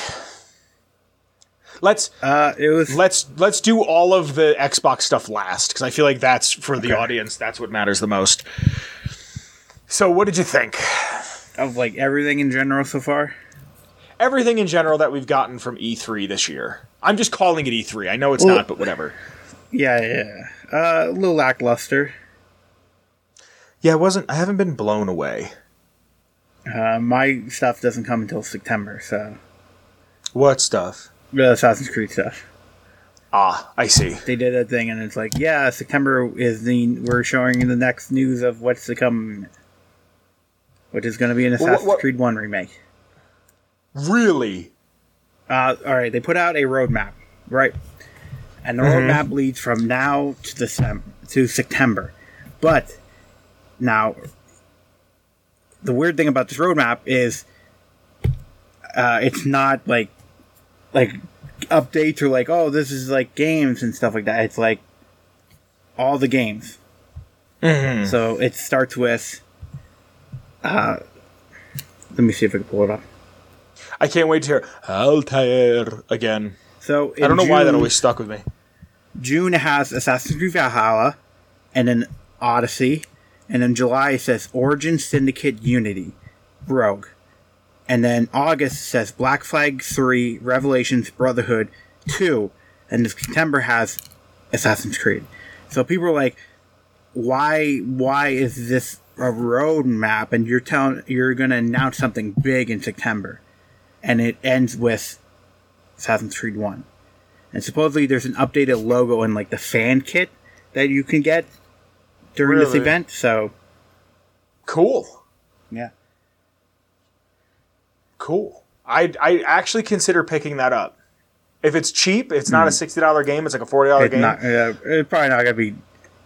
Let's Uh, it was let's let's do all of the Xbox stuff last because I feel like that's for the Okay. audience. That's what matters the most. So, what did you think? of like everything in general so far. Everything in general that we've gotten from E3 this year. I'm just calling it E3. I know it's Well- not, but whatever. Yeah, yeah. Uh, a little lackluster. Yeah, it wasn't. I haven't been blown away. Uh, my stuff doesn't come until September, so What stuff? the Assassin's Creed stuff. Ah, I see. They did a thing, and it's like, yeah, September is the we're showing the next news of what's to come, which is going to be an Well, Assassin's what- Creed One remake. Really? Uh, all right, they put out a roadmap, right? And the Mm-hmm. roadmap leads from now to December to September. But now, the weird thing about this roadmap is, uh, it's not like like updates or like oh this is like games and stuff like that. It's like all the games. Mm-hmm. So it starts with. Uh, let me see if I can pull it up. I can't wait to hear Altair again. So I don't know in why that always stuck with me. June has Assassin's Creed Valhalla, and then Odyssey, and then July says Origin Syndicate Unity, Rogue, and then August says Black Flag Three, Revelations Brotherhood Two, and then September has Assassin's Creed. So people are like, why? Why is this a roadmap? And you're telling you're going to announce something big in September, and it ends with Assassin's Creed One. And supposedly there's an updated logo in like the fan kit that you can get during this event. So Cool. yeah, Cool. I I actually consider picking that up. If it's cheap, it's not a sixty dollar game. It's like a forty dollar it's game. not. Uh, it's probably not gonna be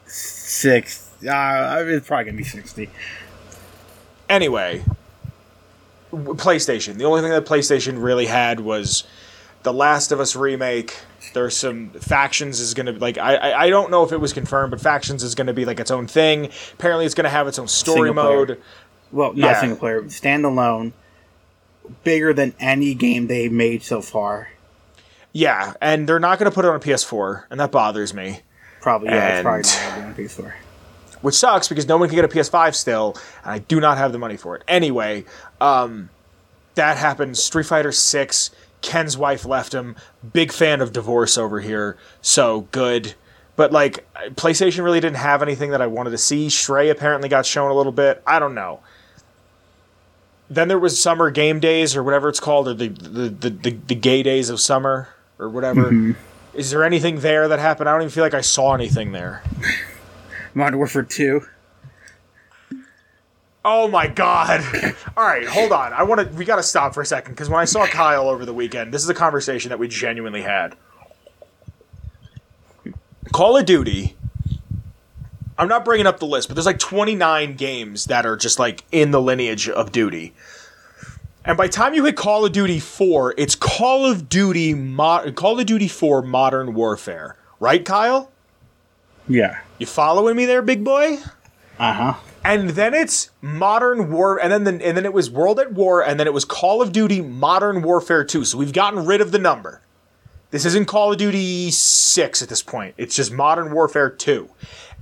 six. Uh, it's probably gonna be sixty. anyway, PlayStation. The only thing that PlayStation really had was the Last of Us remake. There's some factions is gonna like I, I I don't know if it was confirmed, but factions is gonna be like its own thing. Apparently, it's gonna have its own story mode. Well, not Yeah. single player, standalone, bigger than any game they made so far. Yeah, and they're not gonna put it on a PS4, and that bothers me. Probably, yeah, it's probably not gonna be on PS4. Which sucks because no one can get a PS5 still, and I do not have the money for it. Anyway, um, that happened. Street Fighter Six. Ken's wife left him. Big fan of divorce over here, so good. But like, PlayStation really didn't have anything that I wanted to see. Stray apparently got shown a little bit. I don't know. Then there was Summer Game Days or whatever it's called, or the the the, the, the gay days of summer or whatever. Is there anything there that happened? I don't even feel like I saw anything there. <laughs> Modern Warfare Two. Oh my god. All right, hold on. I want to we got to stop for a second cuz when I saw Kyle over the weekend, this is a conversation that we genuinely had. Call of Duty I'm not bringing up the list, but there's like 29 games that are just like in the lineage of Duty. And by the time you hit Call of Duty 4, it's Call of Duty Mo- Call of Duty 4 Modern Warfare. Right, Kyle? Yeah. You following me there, big boy? Uh huh. and then it's modern war and then the, and then it was world at war and then it was call of duty modern warfare 2 so we've gotten rid of the number this isn't call of duty 6 at this point it's just modern warfare 2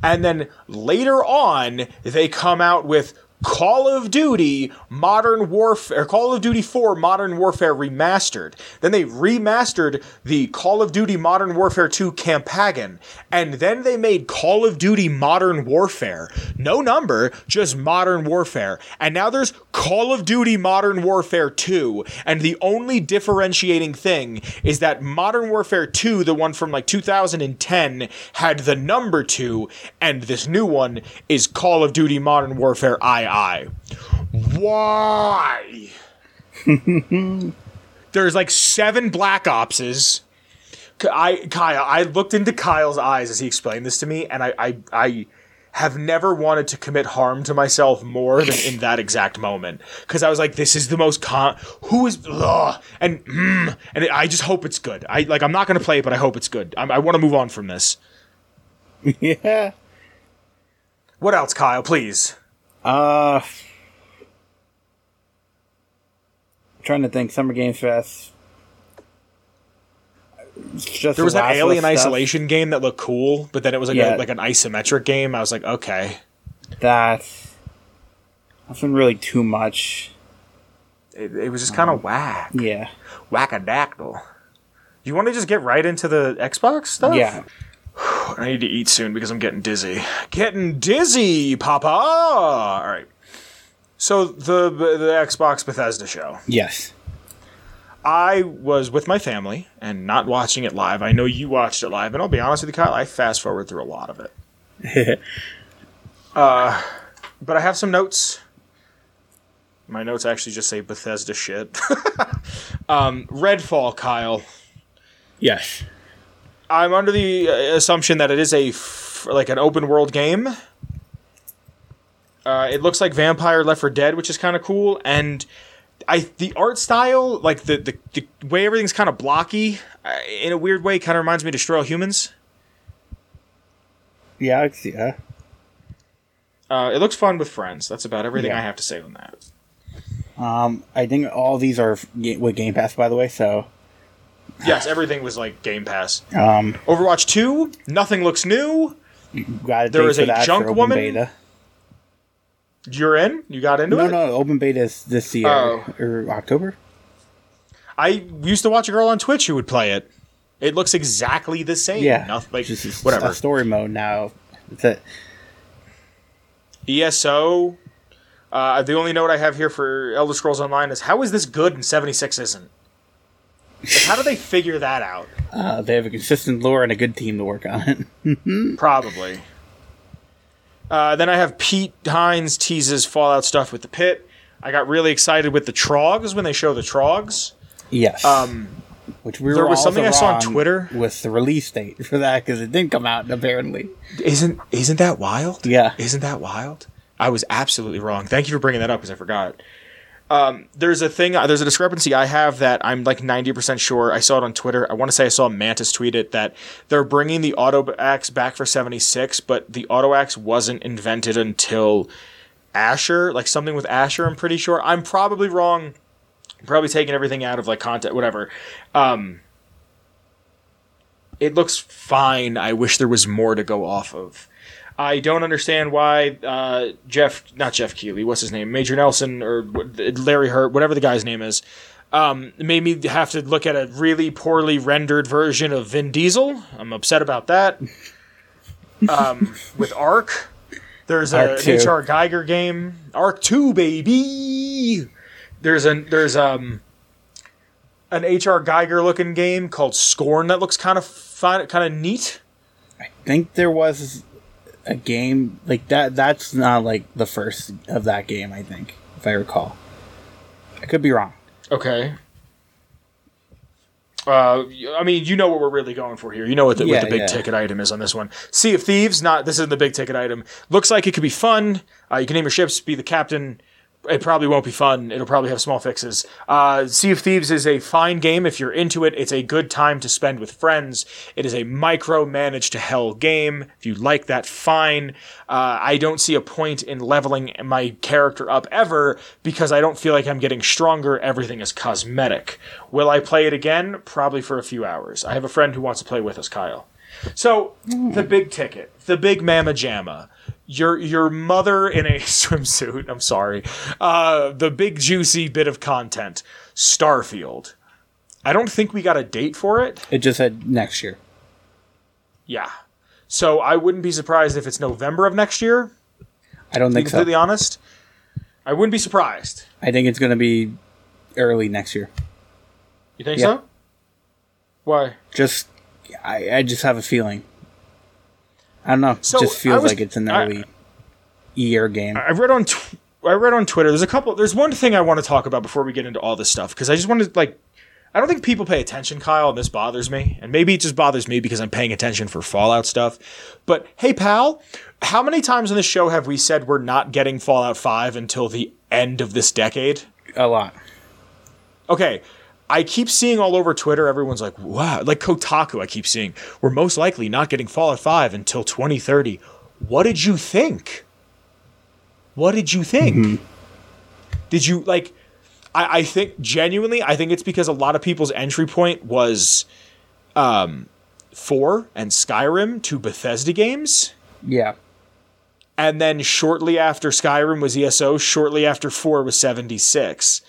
and then later on they come out with Call of Duty Modern Warfare, Call of Duty 4 Modern Warfare Remastered. Then they remastered the Call of Duty Modern Warfare 2 Campaign, and then they made Call of Duty Modern Warfare. No number, just Modern Warfare. And now there's Call of Duty Modern Warfare 2, and the only differentiating thing is that Modern Warfare 2, the one from like 2010, had the number 2, and this new one is Call of Duty Modern Warfare II. Why? <laughs> There's like seven Black Opses. I Kyle, I looked into Kyle's eyes as he explained this to me, and I, I, I have never wanted to commit harm to myself more than in that exact moment because I was like, this is the most con. Who is ugh, and mm, and I just hope it's good. I like I'm not gonna play it, but I hope it's good. I'm, I want to move on from this. <laughs> yeah. What else, Kyle? Please. Uh. trying to think. Summer Games Fest. Just There was the that Alien stuff. Isolation game that looked cool, but then it was like Yeah. a, like an isometric game. I was like, okay, That. Nothing really too much. it, it was just kind of whack, Yeah. whackadactyl. You want to just get right into the Xbox stuff? Yeah. I need to eat soon because I'm getting dizzy. Getting dizzy, Papa. All right. So the the Xbox Bethesda show. Yes. I was with my family and not watching it live. I know you watched it live, and I'll be honest with you, Kyle. I fast forward through a lot of it. <laughs> Uh, but I have some notes. My notes actually just say Bethesda shit. <laughs> um, Redfall, Kyle. yes. I'm under the uh, assumption that it is a f- like an open world game. Uh, it looks like Vampire Left 4 Dead, which is kind of cool, and I the art style, like the the, the way everything's kind of blocky, uh, in a weird way, kind of reminds me of Destroy All Humans. Yeah, I see that. Uh, it looks fun with friends. That's about everything Yeah. I have to say on that. Um, I think all these are with Game Pass, by the way. So, <laughs> Yes, everything was like Game Pass. um, Overwatch 2, nothing looks new. you got There for a junk woman? Beta. You're in? You got into No, it? no, no. open beta is this year Oh. or October. I used to watch a girl on Twitch who would play it. It looks exactly the same. Yeah, Nothing, like, just whatever. A story mode now. That's it. ESO. Uh, the only note I have here for Elder Scrolls Online is how is this good and 76 isn't? How do they figure that out? Uh, they have a consistent lore and a good team to work on it. <laughs> Probably. Uh, then I have Pete Hines teases Fallout stuff with the Pitt. I got really excited with the Trogs when they show the Trogs. yes. Um, Which we there were was something I saw on Twitter. with the release date for that because it didn't come out apparently. isn't isn't that wild? Yeah. Isn't that wild? I was absolutely wrong. Thank you for bringing that up because I forgot. Um, there's a thing. There's a discrepancy I have that I'm like 90% sure. I saw it on Twitter. I want to say I saw Mantis tweet it that they're bringing the Auto Axe back for 76, but the Auto Axe wasn't invented until Ashur, like something with Ashur. I'm pretty sure. I'm probably wrong. I'm probably taking everything out of like content, whatever. Um, it looks fine. I wish there was more to go off of. I don't understand why uh, Jeff, not Geoff Keighley, what's his name, Major Nelson or Larry Hurt, whatever the guy's name is, um, made me have to look at a really poorly rendered version of Vin Diesel. I'm upset about that. <laughs> Um, with Ark, there's a, an HR Giger game, Ark Two, baby. There's a there's um an HR Giger looking game called Scorn that looks kind of fun, kind of neat. I think there was a game like that. That's not like the first of that game. I think, if I recall. I could be wrong. Okay. Uh, I mean, you know what we're really going for here. You know what the, Yeah, what the big yeah. ticket item is on this one. Sea of Thieves, not this isn't the big ticket item. Looks like it could be fun. Uh, you can name your ships, be the captain. It probably won't be fun. It'll probably have small fixes. Uh, sea of Thieves is a fine game if you're into it. It's a good time to spend with friends. It is a micro manage to hell game. If you like that, fine. Uh, I don't see a point in leveling my character up ever because I don't feel like I'm getting stronger. Everything is cosmetic. Will I play it again? Probably for a few hours. I have a friend who wants to play with us, Kyle. So the big ticket, the big mamma jamma, your your mother in a <laughs> swimsuit. I'm sorry. Uh, the big juicy bit of content, Starfield. I don't think we got a date for it. It just said next year. Yeah. So I wouldn't be surprised if it's November of next year. I don't To be think so. completely honest, I wouldn't be surprised. I think it's going to be early next year. You think Yeah. so? Why? Just, I, I just have a feeling. I don't know. So, it just feels was- like it's an I- early year game. I read on tw- I read on Twitter. There's a couple. There's one thing I want to talk about before we get into all this stuff because I just wanted to like. I don't think people pay attention, Kyle, and this bothers me. And maybe it just bothers me because I'm paying attention for Fallout stuff. But hey, pal, how many times on this show have we said we're not getting Fallout 5 until the end of this decade? a lot. Okay, I keep seeing all over Twitter, everyone's like, wow, like Kotaku, I keep seeing, we're most likely not getting Fallout 5 until 2030. What did you think? What did you think? Did you, like, I, I think, genuinely, I think it's because a lot of people's entry point was um, 4 and Skyrim to Bethesda games. Yeah. And then shortly after Skyrim was ESO, shortly after 4 was 76.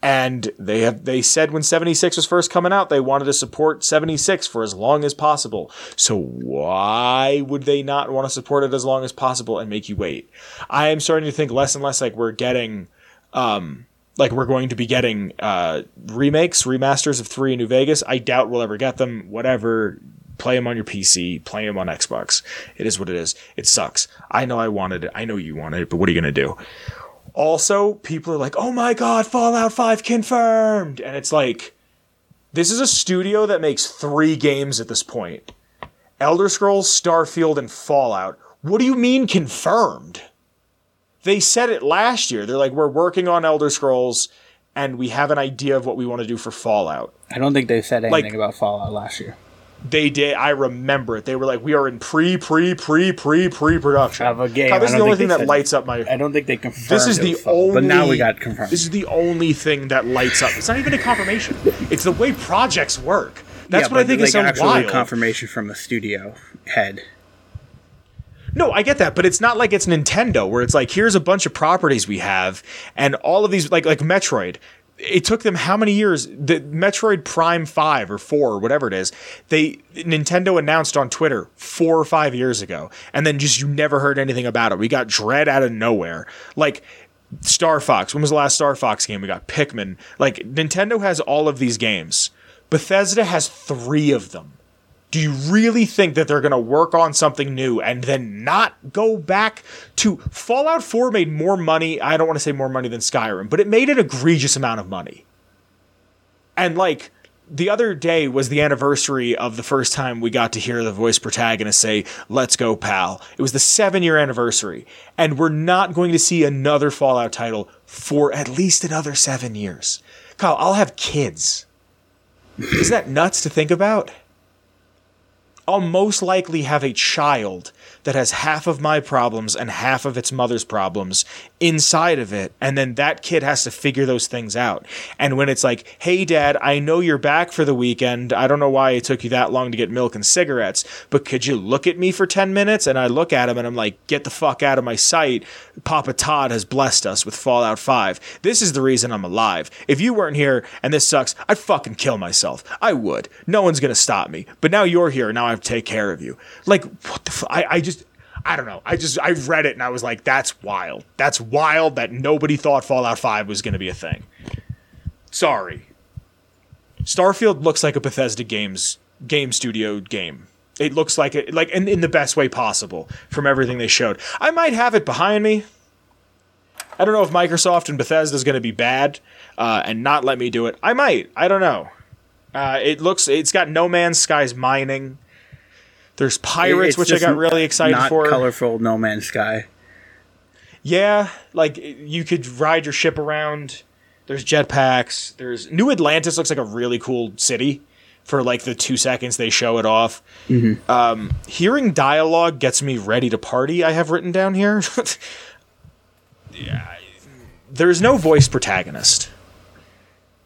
And they have they said when 76 was first coming out, they wanted to support 76 for as long as possible. So why would they not want to support it as long as possible and make you wait? I am starting to think less and less like we're getting um like we're going to be getting uh remakes, remasters of 3 in New Vegas. I doubt we'll ever get them. Whatever play them on your PC, play them on Xbox. It is what it is. It sucks. I know I wanted it. I know you wanted it, but what are you going to do? Also, people are like, "Oh my god, Fallout 5 confirmed." And it's like this is a studio that makes 3 games at this point. Elder Scrolls, Starfield, and Fallout. What do you mean confirmed? They said it last year. They're like, "We're working on Elder Scrolls and we have an idea of what we want to do for Fallout. I don't think they said anything Like- about Fallout last year. They did. I remember it. They were like, "We are in pre, pre, pre, pre, pre production." Of a game. God, this is the only thing that said- lights up my. I don't think they confirmed. This is the only. But now we got confirmed. This is the only thing that lights up. It's not even a confirmation. It's the way projects work. That's Yeah, what I think like, is so wild. confirmation from a studio head. No, I get that, but it's not like it's Nintendo where it's like here's a bunch of properties we have and all of these like like Metroid. It took them how many years? The Metroid Prime 5 or 4 or whatever it is. They Nintendo announced on Twitter 4 or 5 years ago and then just you never heard anything about it. We got Dread out of nowhere. Like Star Fox. When was the last Star Fox game? We got Pikmin. Like Nintendo has all of these games. Bethesda has 3 of them do you really think that they're going to work on something new and then not go back to Fallout 4 made more money, I don't want to say more money than Skyrim, but it made an egregious amount of money. And like the other day was the anniversary of the first time we got to hear the voice protagonist say, Let's go, pal. It was the seven year anniversary. And we're not going to see another Fallout title for at least another seven years. Kyle, I'll have kids. Isn't that nuts to think about? I'll most likely have a child that has half of my problems and half of its mother's problems inside of it. And then that kid has to figure those things out. And when it's like, hey, dad, I know you're back for the weekend. I don't know why it took you that long to get milk and cigarettes, but could you look at me for 10 minutes? And I look at him and I'm like, get the fuck out of my sight. Papa Todd has blessed us with Fallout 5. This is the reason I'm alive. If you weren't here and this sucks, I'd fucking kill myself. I would. No one's gonna stop me. But now you're here. Now I have to take care of you. Like, what the fuck? I, I just. I don't know. I just I read it and I was like, that's wild. That's wild that nobody thought Fallout 5 was going to be a thing. Sorry. Starfield looks like a Bethesda games game studio game. It looks like it like in, in the best way possible from everything they showed. I might have it behind me. I don't know if Microsoft and Bethesda is going to be bad uh, and not let me do it. I might. I don't know. Uh, it looks. It's got No Man's Skies mining. There's pirates, It's which I got really excited for. colorful No Man's Sky. Yeah, like you could ride your ship around. There's jetpacks. There's New Atlantis looks like a really cool city for like the two seconds they show it off. Um, hearing dialogue gets me ready to party. I have written down here. <laughs> yeah, there's no voice protagonist,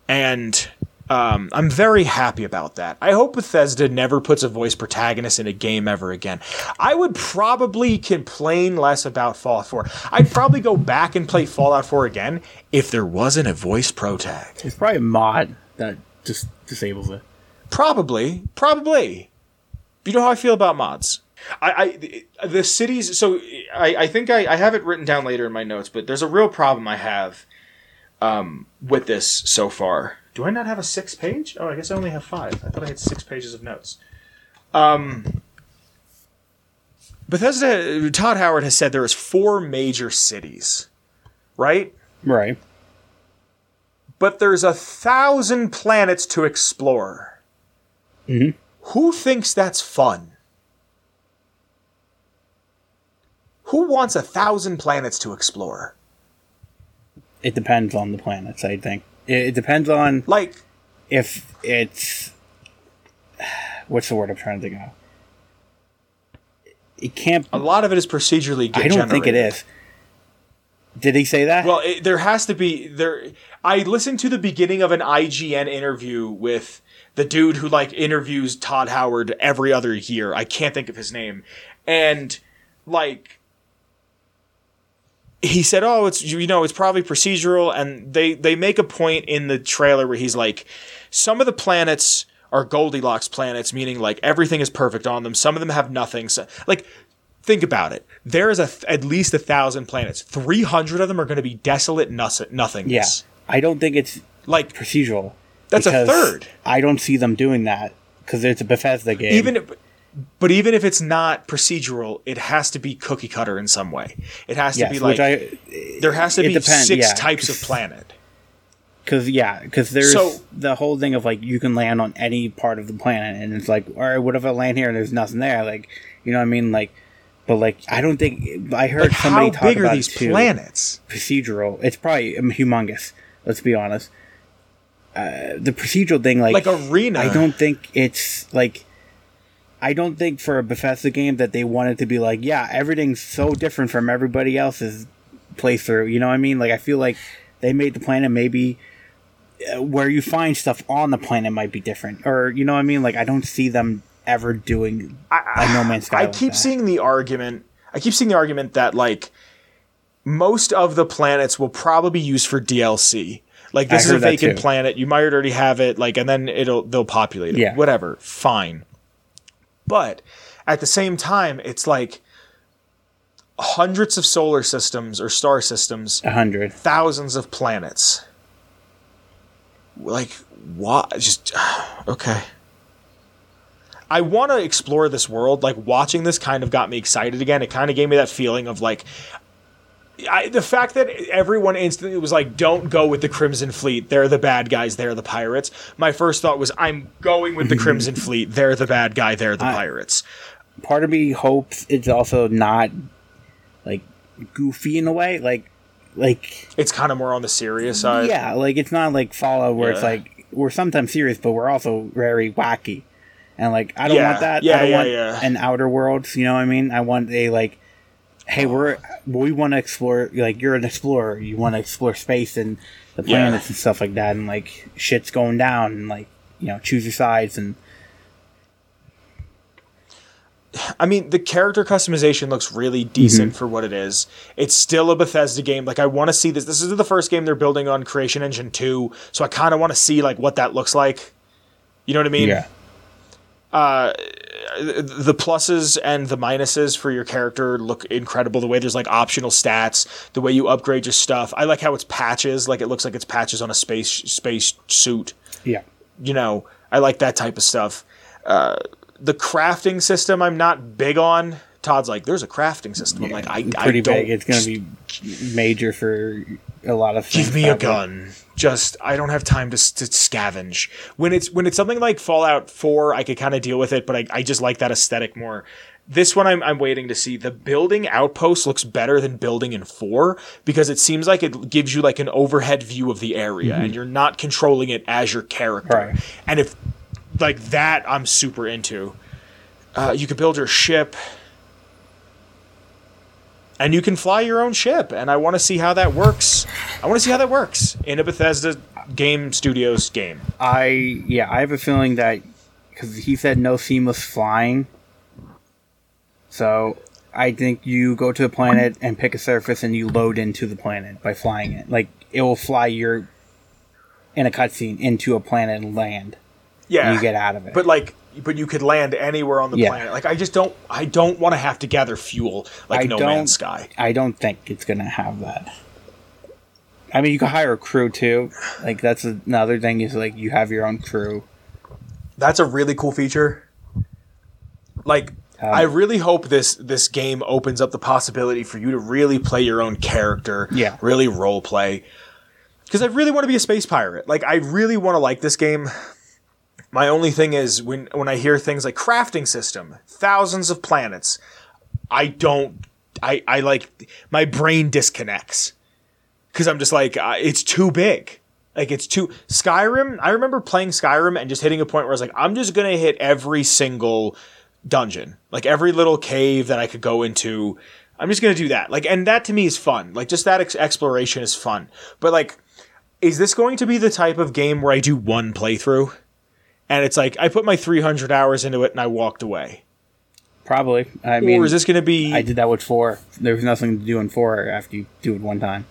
and um, I'm very happy about that. I hope Bethesda never puts a voice protagonist in a game ever again. I would probably complain less about Fallout 4. I'd probably go back and play Fallout 4 again if there wasn't a voice protag. It's probably a mod that just disables it. Probably, probably. You know how I feel about mods. I, I the cities. So I, I think I, I have it written down later in my notes, but there's a real problem I have um, with this so far. Do I not have a six page? Oh, I guess I only have five. I thought I had six pages of notes. Um, Bethesda. Todd Howard has said there is four major cities, right? Right. but there's a thousand planets to explore. Mhm. Who thinks that's fun? Who wants a thousand planets to explore? It depends on the planets, I think. It, it depends on Like, if it's. What's the word I'm trying to think of? It can't. a lot of it is procedurally. I don't think it is. Did he say that? Well, it, there has to be there. I listened to the beginning of an IGN interview with the dude who like interviews Todd Howard every other year. I can't think of his name, and like he said, "Oh, it's you know, it's probably procedural." And they they make a point in the trailer where he's like, "Some of the planets." Are Goldilocks planets, meaning like everything is perfect on them. Some of them have nothing. So, like, think about it. There is a th- at least a thousand planets. Three hundred of them are going to be desolate nothingness. yeah. I don't think it's like procedural. That's a third. I don't see them doing that because it's a Bethesda game. even, if, but even if it's not procedural, it has to be cookie cutter in some way. It has to yes, be like I there has to be depends, six yeah. types of planet. because yeah, because there's So- the whole thing of like you can land on any part of the planet, and it's like, all right, what if I land here and there's nothing there? Like, you know what I mean? Like, but like I don't think I heard Like somebody how talk big are about these too. planets? Procedural, it's probably um, humongous. Let's be honest. Uh, the procedural thing, like Like Arena. I don't think it's like. I don't think for a Bethesda game that they wanted to be like, yeah, everything's so different from everybody else's playthrough. You know what I mean? Like, I feel like they made the planet maybe uh, where you find stuff on the planet might be different, or you know what I mean? Like, I don't see them ever doing a No <sighs> Man's Sky. I like keep that. seeing the argument. I keep seeing the argument that like most of the planets will probably be used for DLC. Like this I is a vacant planet. You might already have it. Like and then it'll they'll populate it. Yeah. Whatever. Fine. But at the same time, it's like hundreds of solar systems or star systems, a hundred. thousands of planets. Like what? Just <sighs> okay. I want to explore this world. Like watching this kind of got me excited again. It kind of gave me that feeling of like I, the fact that everyone instantly was like, "Don't go with the Crimson Fleet. They're the bad guys. They're the pirates." My first thought was, "I'm going with the <laughs> Crimson Fleet. They're the bad guy. They're the pirates." Part of me hopes it's also not like goofy in a way, like like It's kind of more on the serious side. yeah, like it's not like Fallout where it's like we're sometimes serious, but we're also very wacky. And like I don't Yeah, want that. yeah, I don't yeah, want yeah. an outer worlds. You know what I mean? I want a like, hey, we're we want to explore. Like you're an explorer. You want to explore space and the Yeah. planets and stuff like that. And like shit's going down. And like you know, choose your sides. And I mean, the character customization looks really decent mm-hmm. for what it is. It's still a Bethesda game. Like, I want to see this. This is the first game they're building on Creation Engine 2, so I kind of want to see like what that looks like. You know what I mean? yeah, uh, The pluses and the minuses for your character look incredible. The way there's like optional stats, the way you upgrade your stuff. I like how it's patches. Like it looks like it's patches on a space space suit. yeah. you know, I like that type of stuff. Uh, the crafting system, I'm not big on. Todd's like, there's a crafting system. I'm like, I, I Pretty don't. big. It's gonna be major for a lot of. give me a gun. Just I don't have time to, to scavenge. When it's when it's something like Fallout 4, I could kind of deal with it, but I, I just like that aesthetic more. This one I'm I'm waiting to see. The building outpost looks better than building in 4 because it seems like it gives you like an overhead view of the area and you're not controlling it as your character. Right. And if like that I'm super into. Uh, you can build your ship and you can fly your own ship and i want to see how that works i want to see how that works in a bethesda game studios game I yeah, I have a feeling that because he said no seamless flying, so I think you go to a planet and pick a surface and you load into the planet by flying it. Like it will fly your in a cutscene into a planet and land. yeah And you get out of it. but like but you could land anywhere on the Yeah. planet like i just don't i don't want to have to gather fuel like I no don't- man's sky I don't think it's gonna have that. I mean, you can hire a crew too. Like that's another thing is like you have your own crew. that's a really cool feature like Um, I really hope this this game opens up the possibility for you to really play your own character. Yeah. Really role play. Because I really want to be a space pirate. Like I really want to like this game. My only thing is when when I hear things like crafting system, thousands of planets, I don't I I like my brain disconnects. Cuz I'm just like uh, it's too big. Like it's too Skyrim, I remember playing Skyrim and just hitting a point where I was like I'm just going to hit every single dungeon. Like every little cave that I could go into. I'm just going to do that. Like and that to me is fun. Like just that ex- exploration is fun. But like is this going to be the type of game where I do one playthrough? And it's like I put my 300 hours into it and I walked away. Probably. I mean, or is this going to be I did that with four. There was nothing to do in four after you do it one time.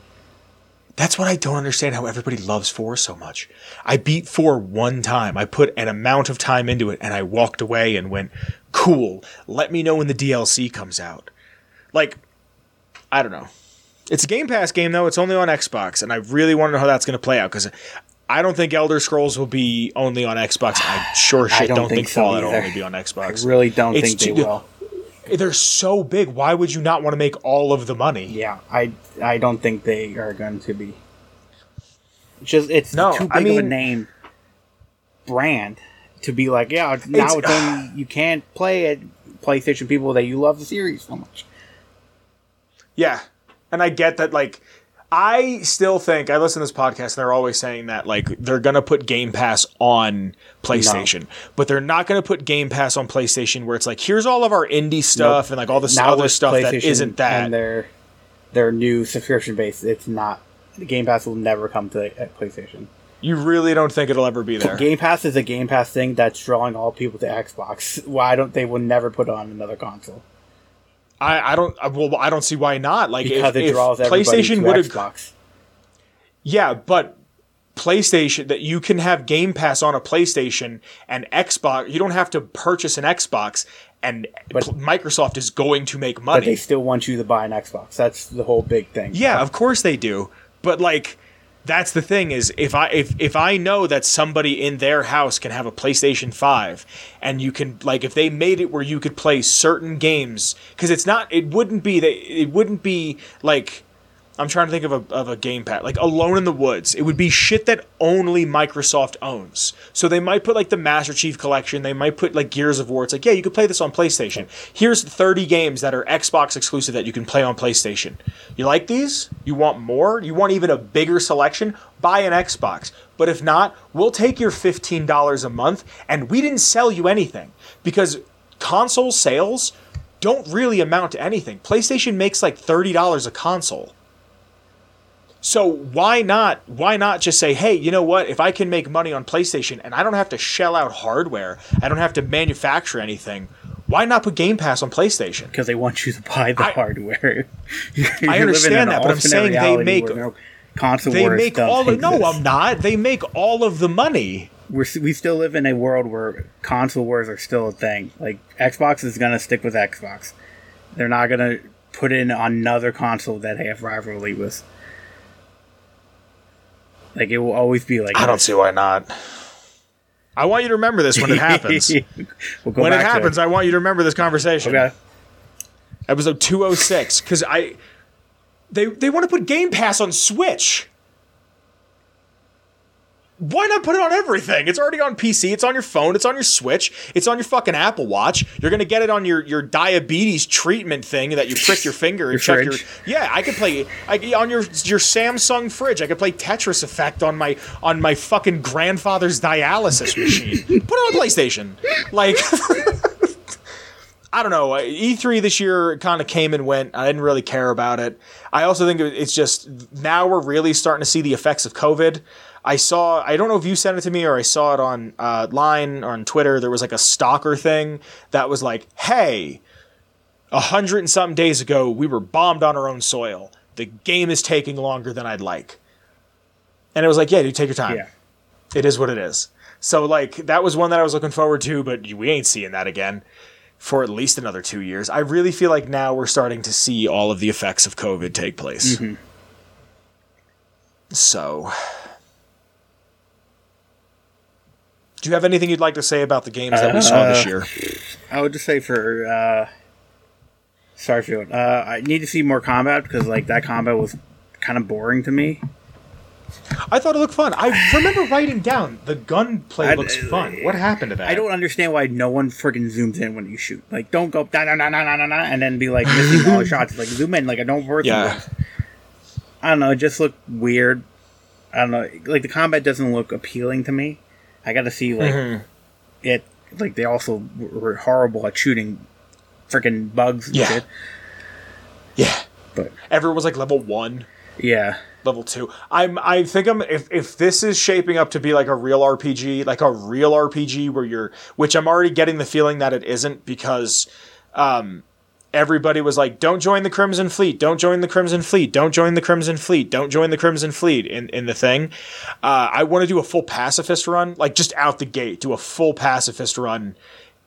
That's what I don't understand how everybody loves 4 so much. I beat 4 one time. I put an amount of time into it and I walked away and went, "Cool. Let me know when the DLC comes out." Like I don't know. It's a Game Pass game though. It's only on Xbox and I really want to know how that's going to play out cuz I don't think Elder Scrolls will be only on Xbox. I sure <sighs> shit don't don't, think think, so Fallout will only be on Xbox. I really don't It's think they too- will. They're so big. Why would you not want to make all of the money? Yeah, I I don't think they are going to be. It's just it's No, too big I of a name brand to be like, yeah, now It's- it's, only you can't play it. PlayStation people that you love the series so much. Yeah. And I get that like I still think I listen to this podcast and they're always saying that like they're gonna put Game Pass on PlayStation, but they're not gonna put Game Pass on PlayStation where it's like here's all of our indie stuff and like all this Now other stuff that isn't that. and their their new subscription base. It's not. Game Pass will never come to uh, PlayStation. You really don't think it'll ever be there? Game Pass is a Game Pass thing that's drawing all people to Xbox. <laughs> Why don't they will never put on another console? I, I don't. I- Well, I don't see why not. Like Because if, it if draws everybody PlayStation would have Xbox. Yeah, but PlayStation that you can have Game Pass on a PlayStation and Xbox. You don't have to purchase an Xbox, and But- Microsoft is going to make money But they still want you to buy an Xbox. That's the whole big thing. yeah, of course they do. But like, that's the thing is if I if if I know that somebody in their house can have a PlayStation Five, and you can like if they made it where you could play certain games because it's not it wouldn't be that it wouldn't be like I'm trying to think of a, of a gamepad like Alone in the Woods. It would be shit that only Microsoft owns. So they might put like the Master Chief Collection. They might put like Gears of War. It's like yeah, you could play this on PlayStation. Here's 30 games that are Xbox exclusive that you can play on PlayStation. You like these? You want more? You want even a bigger selection? Buy an Xbox. But if not, we'll take your $15 a month and we didn't sell you anything because console sales don't really amount to anything. PlayStation makes like $30 a console. So why not why not just say, "Hey, you know what? If I can make money on PlayStation and I don't have to shell out hardware, I don't have to manufacture anything, why not put Game Pass on PlayStation?" because they want you to buy the I- hardware. <laughs> I understand that, but I'm saying they make- no console They wars make all of, no. I'm not. They make all of the money. We're, we still live in a world where console wars are still a thing. Like Xbox is gonna stick with Xbox. They're not gonna put in another console that they have rivalry with. Like it will always be like I don't see why not. I want you to remember this when it happens. <laughs> we'll go when it back to happens, I want you to remember this conversation. Okay. Episode 206 cuz I they they want to put Game Pass on Switch. Why not put it on everything? It's already on PC, it's on your phone, it's on your Switch, it's on your fucking Apple Watch. You're going to get it on your your diabetes treatment thing that you prick your finger and Your check fridge. your Yeah, I could play I, on your your Samsung fridge. I could play Tetris Effect on my on my fucking grandfather's dialysis machine. Put it on PlayStation. Like <laughs> I don't know. Uh, E3 this year kind of came and went. I didn't really care about it. I also think it's just now we're really starting to see the effects of COVID. I saw, I don't know if you sent it to me or I saw it on uh, line or on Twitter. There was like a stalker thing that was like, hey, a hundred and something days ago, we were bombed on our own soil. The game is taking longer than I'd like. And it was like, yeah, dude, take your time Yeah. it is what it is. So like that was one that I was looking forward to, but we ain't seeing that again for at least another two years. I really feel like now we're starting to see all of the effects of COVID take place. So, do you have anything you'd like to say about the games that we saw this Uh, year? I would just say for uh, Starfield, uh, I need to see more combat because like that combat was kind of boring to me. I thought it looked fun. I remember writing down the gunplay I- looks fun. What happened to that? I don't understand why no one freaking zooms in when you shoot. Like, don't go da na na na na na na, and then be like <laughs> missing all the shots. Like zoom in. Like I don't work. Yeah. I don't know. It just looked weird. I don't know. Like the combat doesn't look appealing to me. I got to see like Mm-hmm. it. Like they also were horrible at shooting freaking bugs and Yeah. shit. Yeah. But Everyone was like level one. yeah, level two. I'm I think I'm if if this is shaping up to be like a real RPG, like a real RPG where you're which I'm already getting the feeling that it isn't because um everybody was like, Don't join the Crimson Fleet, don't join the Crimson Fleet, don't join the Crimson Fleet, don't join the Crimson Fleet in, in the thing. Uh, I want to do a full pacifist run, like just out the gate, do a full pacifist run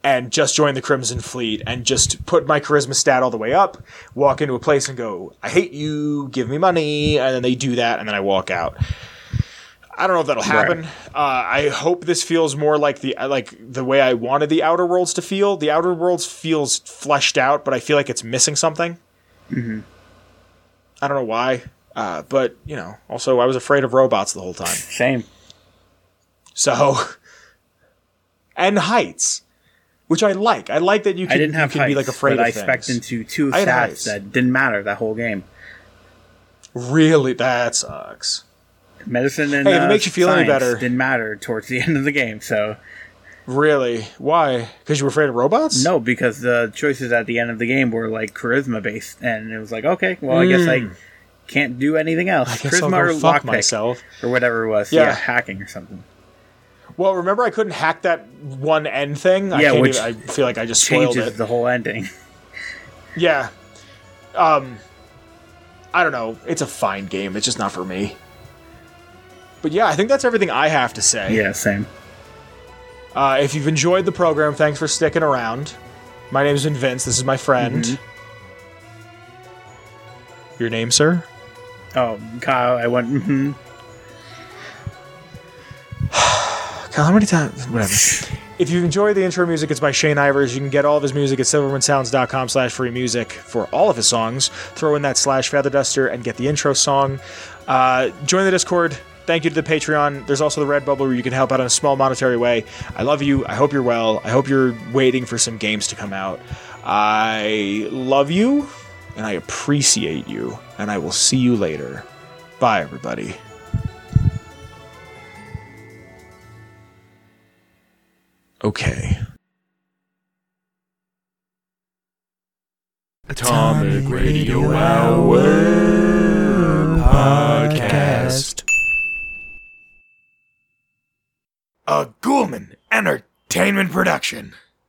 and just join the Crimson Fleet and just put my charisma stat all the way up, walk into a place and go, I hate you, give me money, and then they do that, and then I walk out. I don't know if that'll happen. Uh, I hope this feels more like the like the way I wanted the Outer Worlds to feel. The Outer Worlds feels fleshed out, but I feel like it's missing something. Mm-hmm. I don't know why, uh, but you know, also I was afraid of robots the whole time. <laughs> same. So, and heights, which I like. I like that you can, I didn't have can heights, be like afraid but of I spec into two stats that didn't matter that whole game. Really, that sucks. Medicine and Hey, it uh, makes you feel any better- didn't matter towards the <laughs> end of the game. So Really? Why? Because you were afraid of robots? no, because the choices at the end of the game were like charisma based, and it was like, okay, well, I guess I can't do anything else. Hmm. I guess I'll charisma go fuck myself. or whatever it was. Yeah. Yeah. hacking or something. Well, remember I couldn't hack that one end thing. I Yeah, can't which even, I feel like I just spoiled Changes the whole ending. <laughs> Yeah. Um I don't know. It's a fine game. It's just not for me. But yeah, I think that's everything I have to say. yeah, same. Uh, if you've enjoyed the program, thanks for sticking around. My name's been Vince. This is my friend. Mm-hmm. Your name, sir? Oh, Kyle, I went. hmm <sighs> Kyle, how many times? Whatever. <sighs> if you've enjoyed the intro music, it's by Shane Ivers. You can get all of his music at silvermansounds.com slash free music for all of his songs. Throw in that slash feather duster and get the intro song. Uh, join the Discord. Thank you to the Patreon. There's also the Redbubble where you can help out in a small monetary way. I love you. I hope you're well. I hope you're waiting for some games to come out. I love you and I appreciate you. And I will see you later. Bye, everybody. Okay. Atomic Radio Hour Podcast. A Ghoulman Entertainment Production.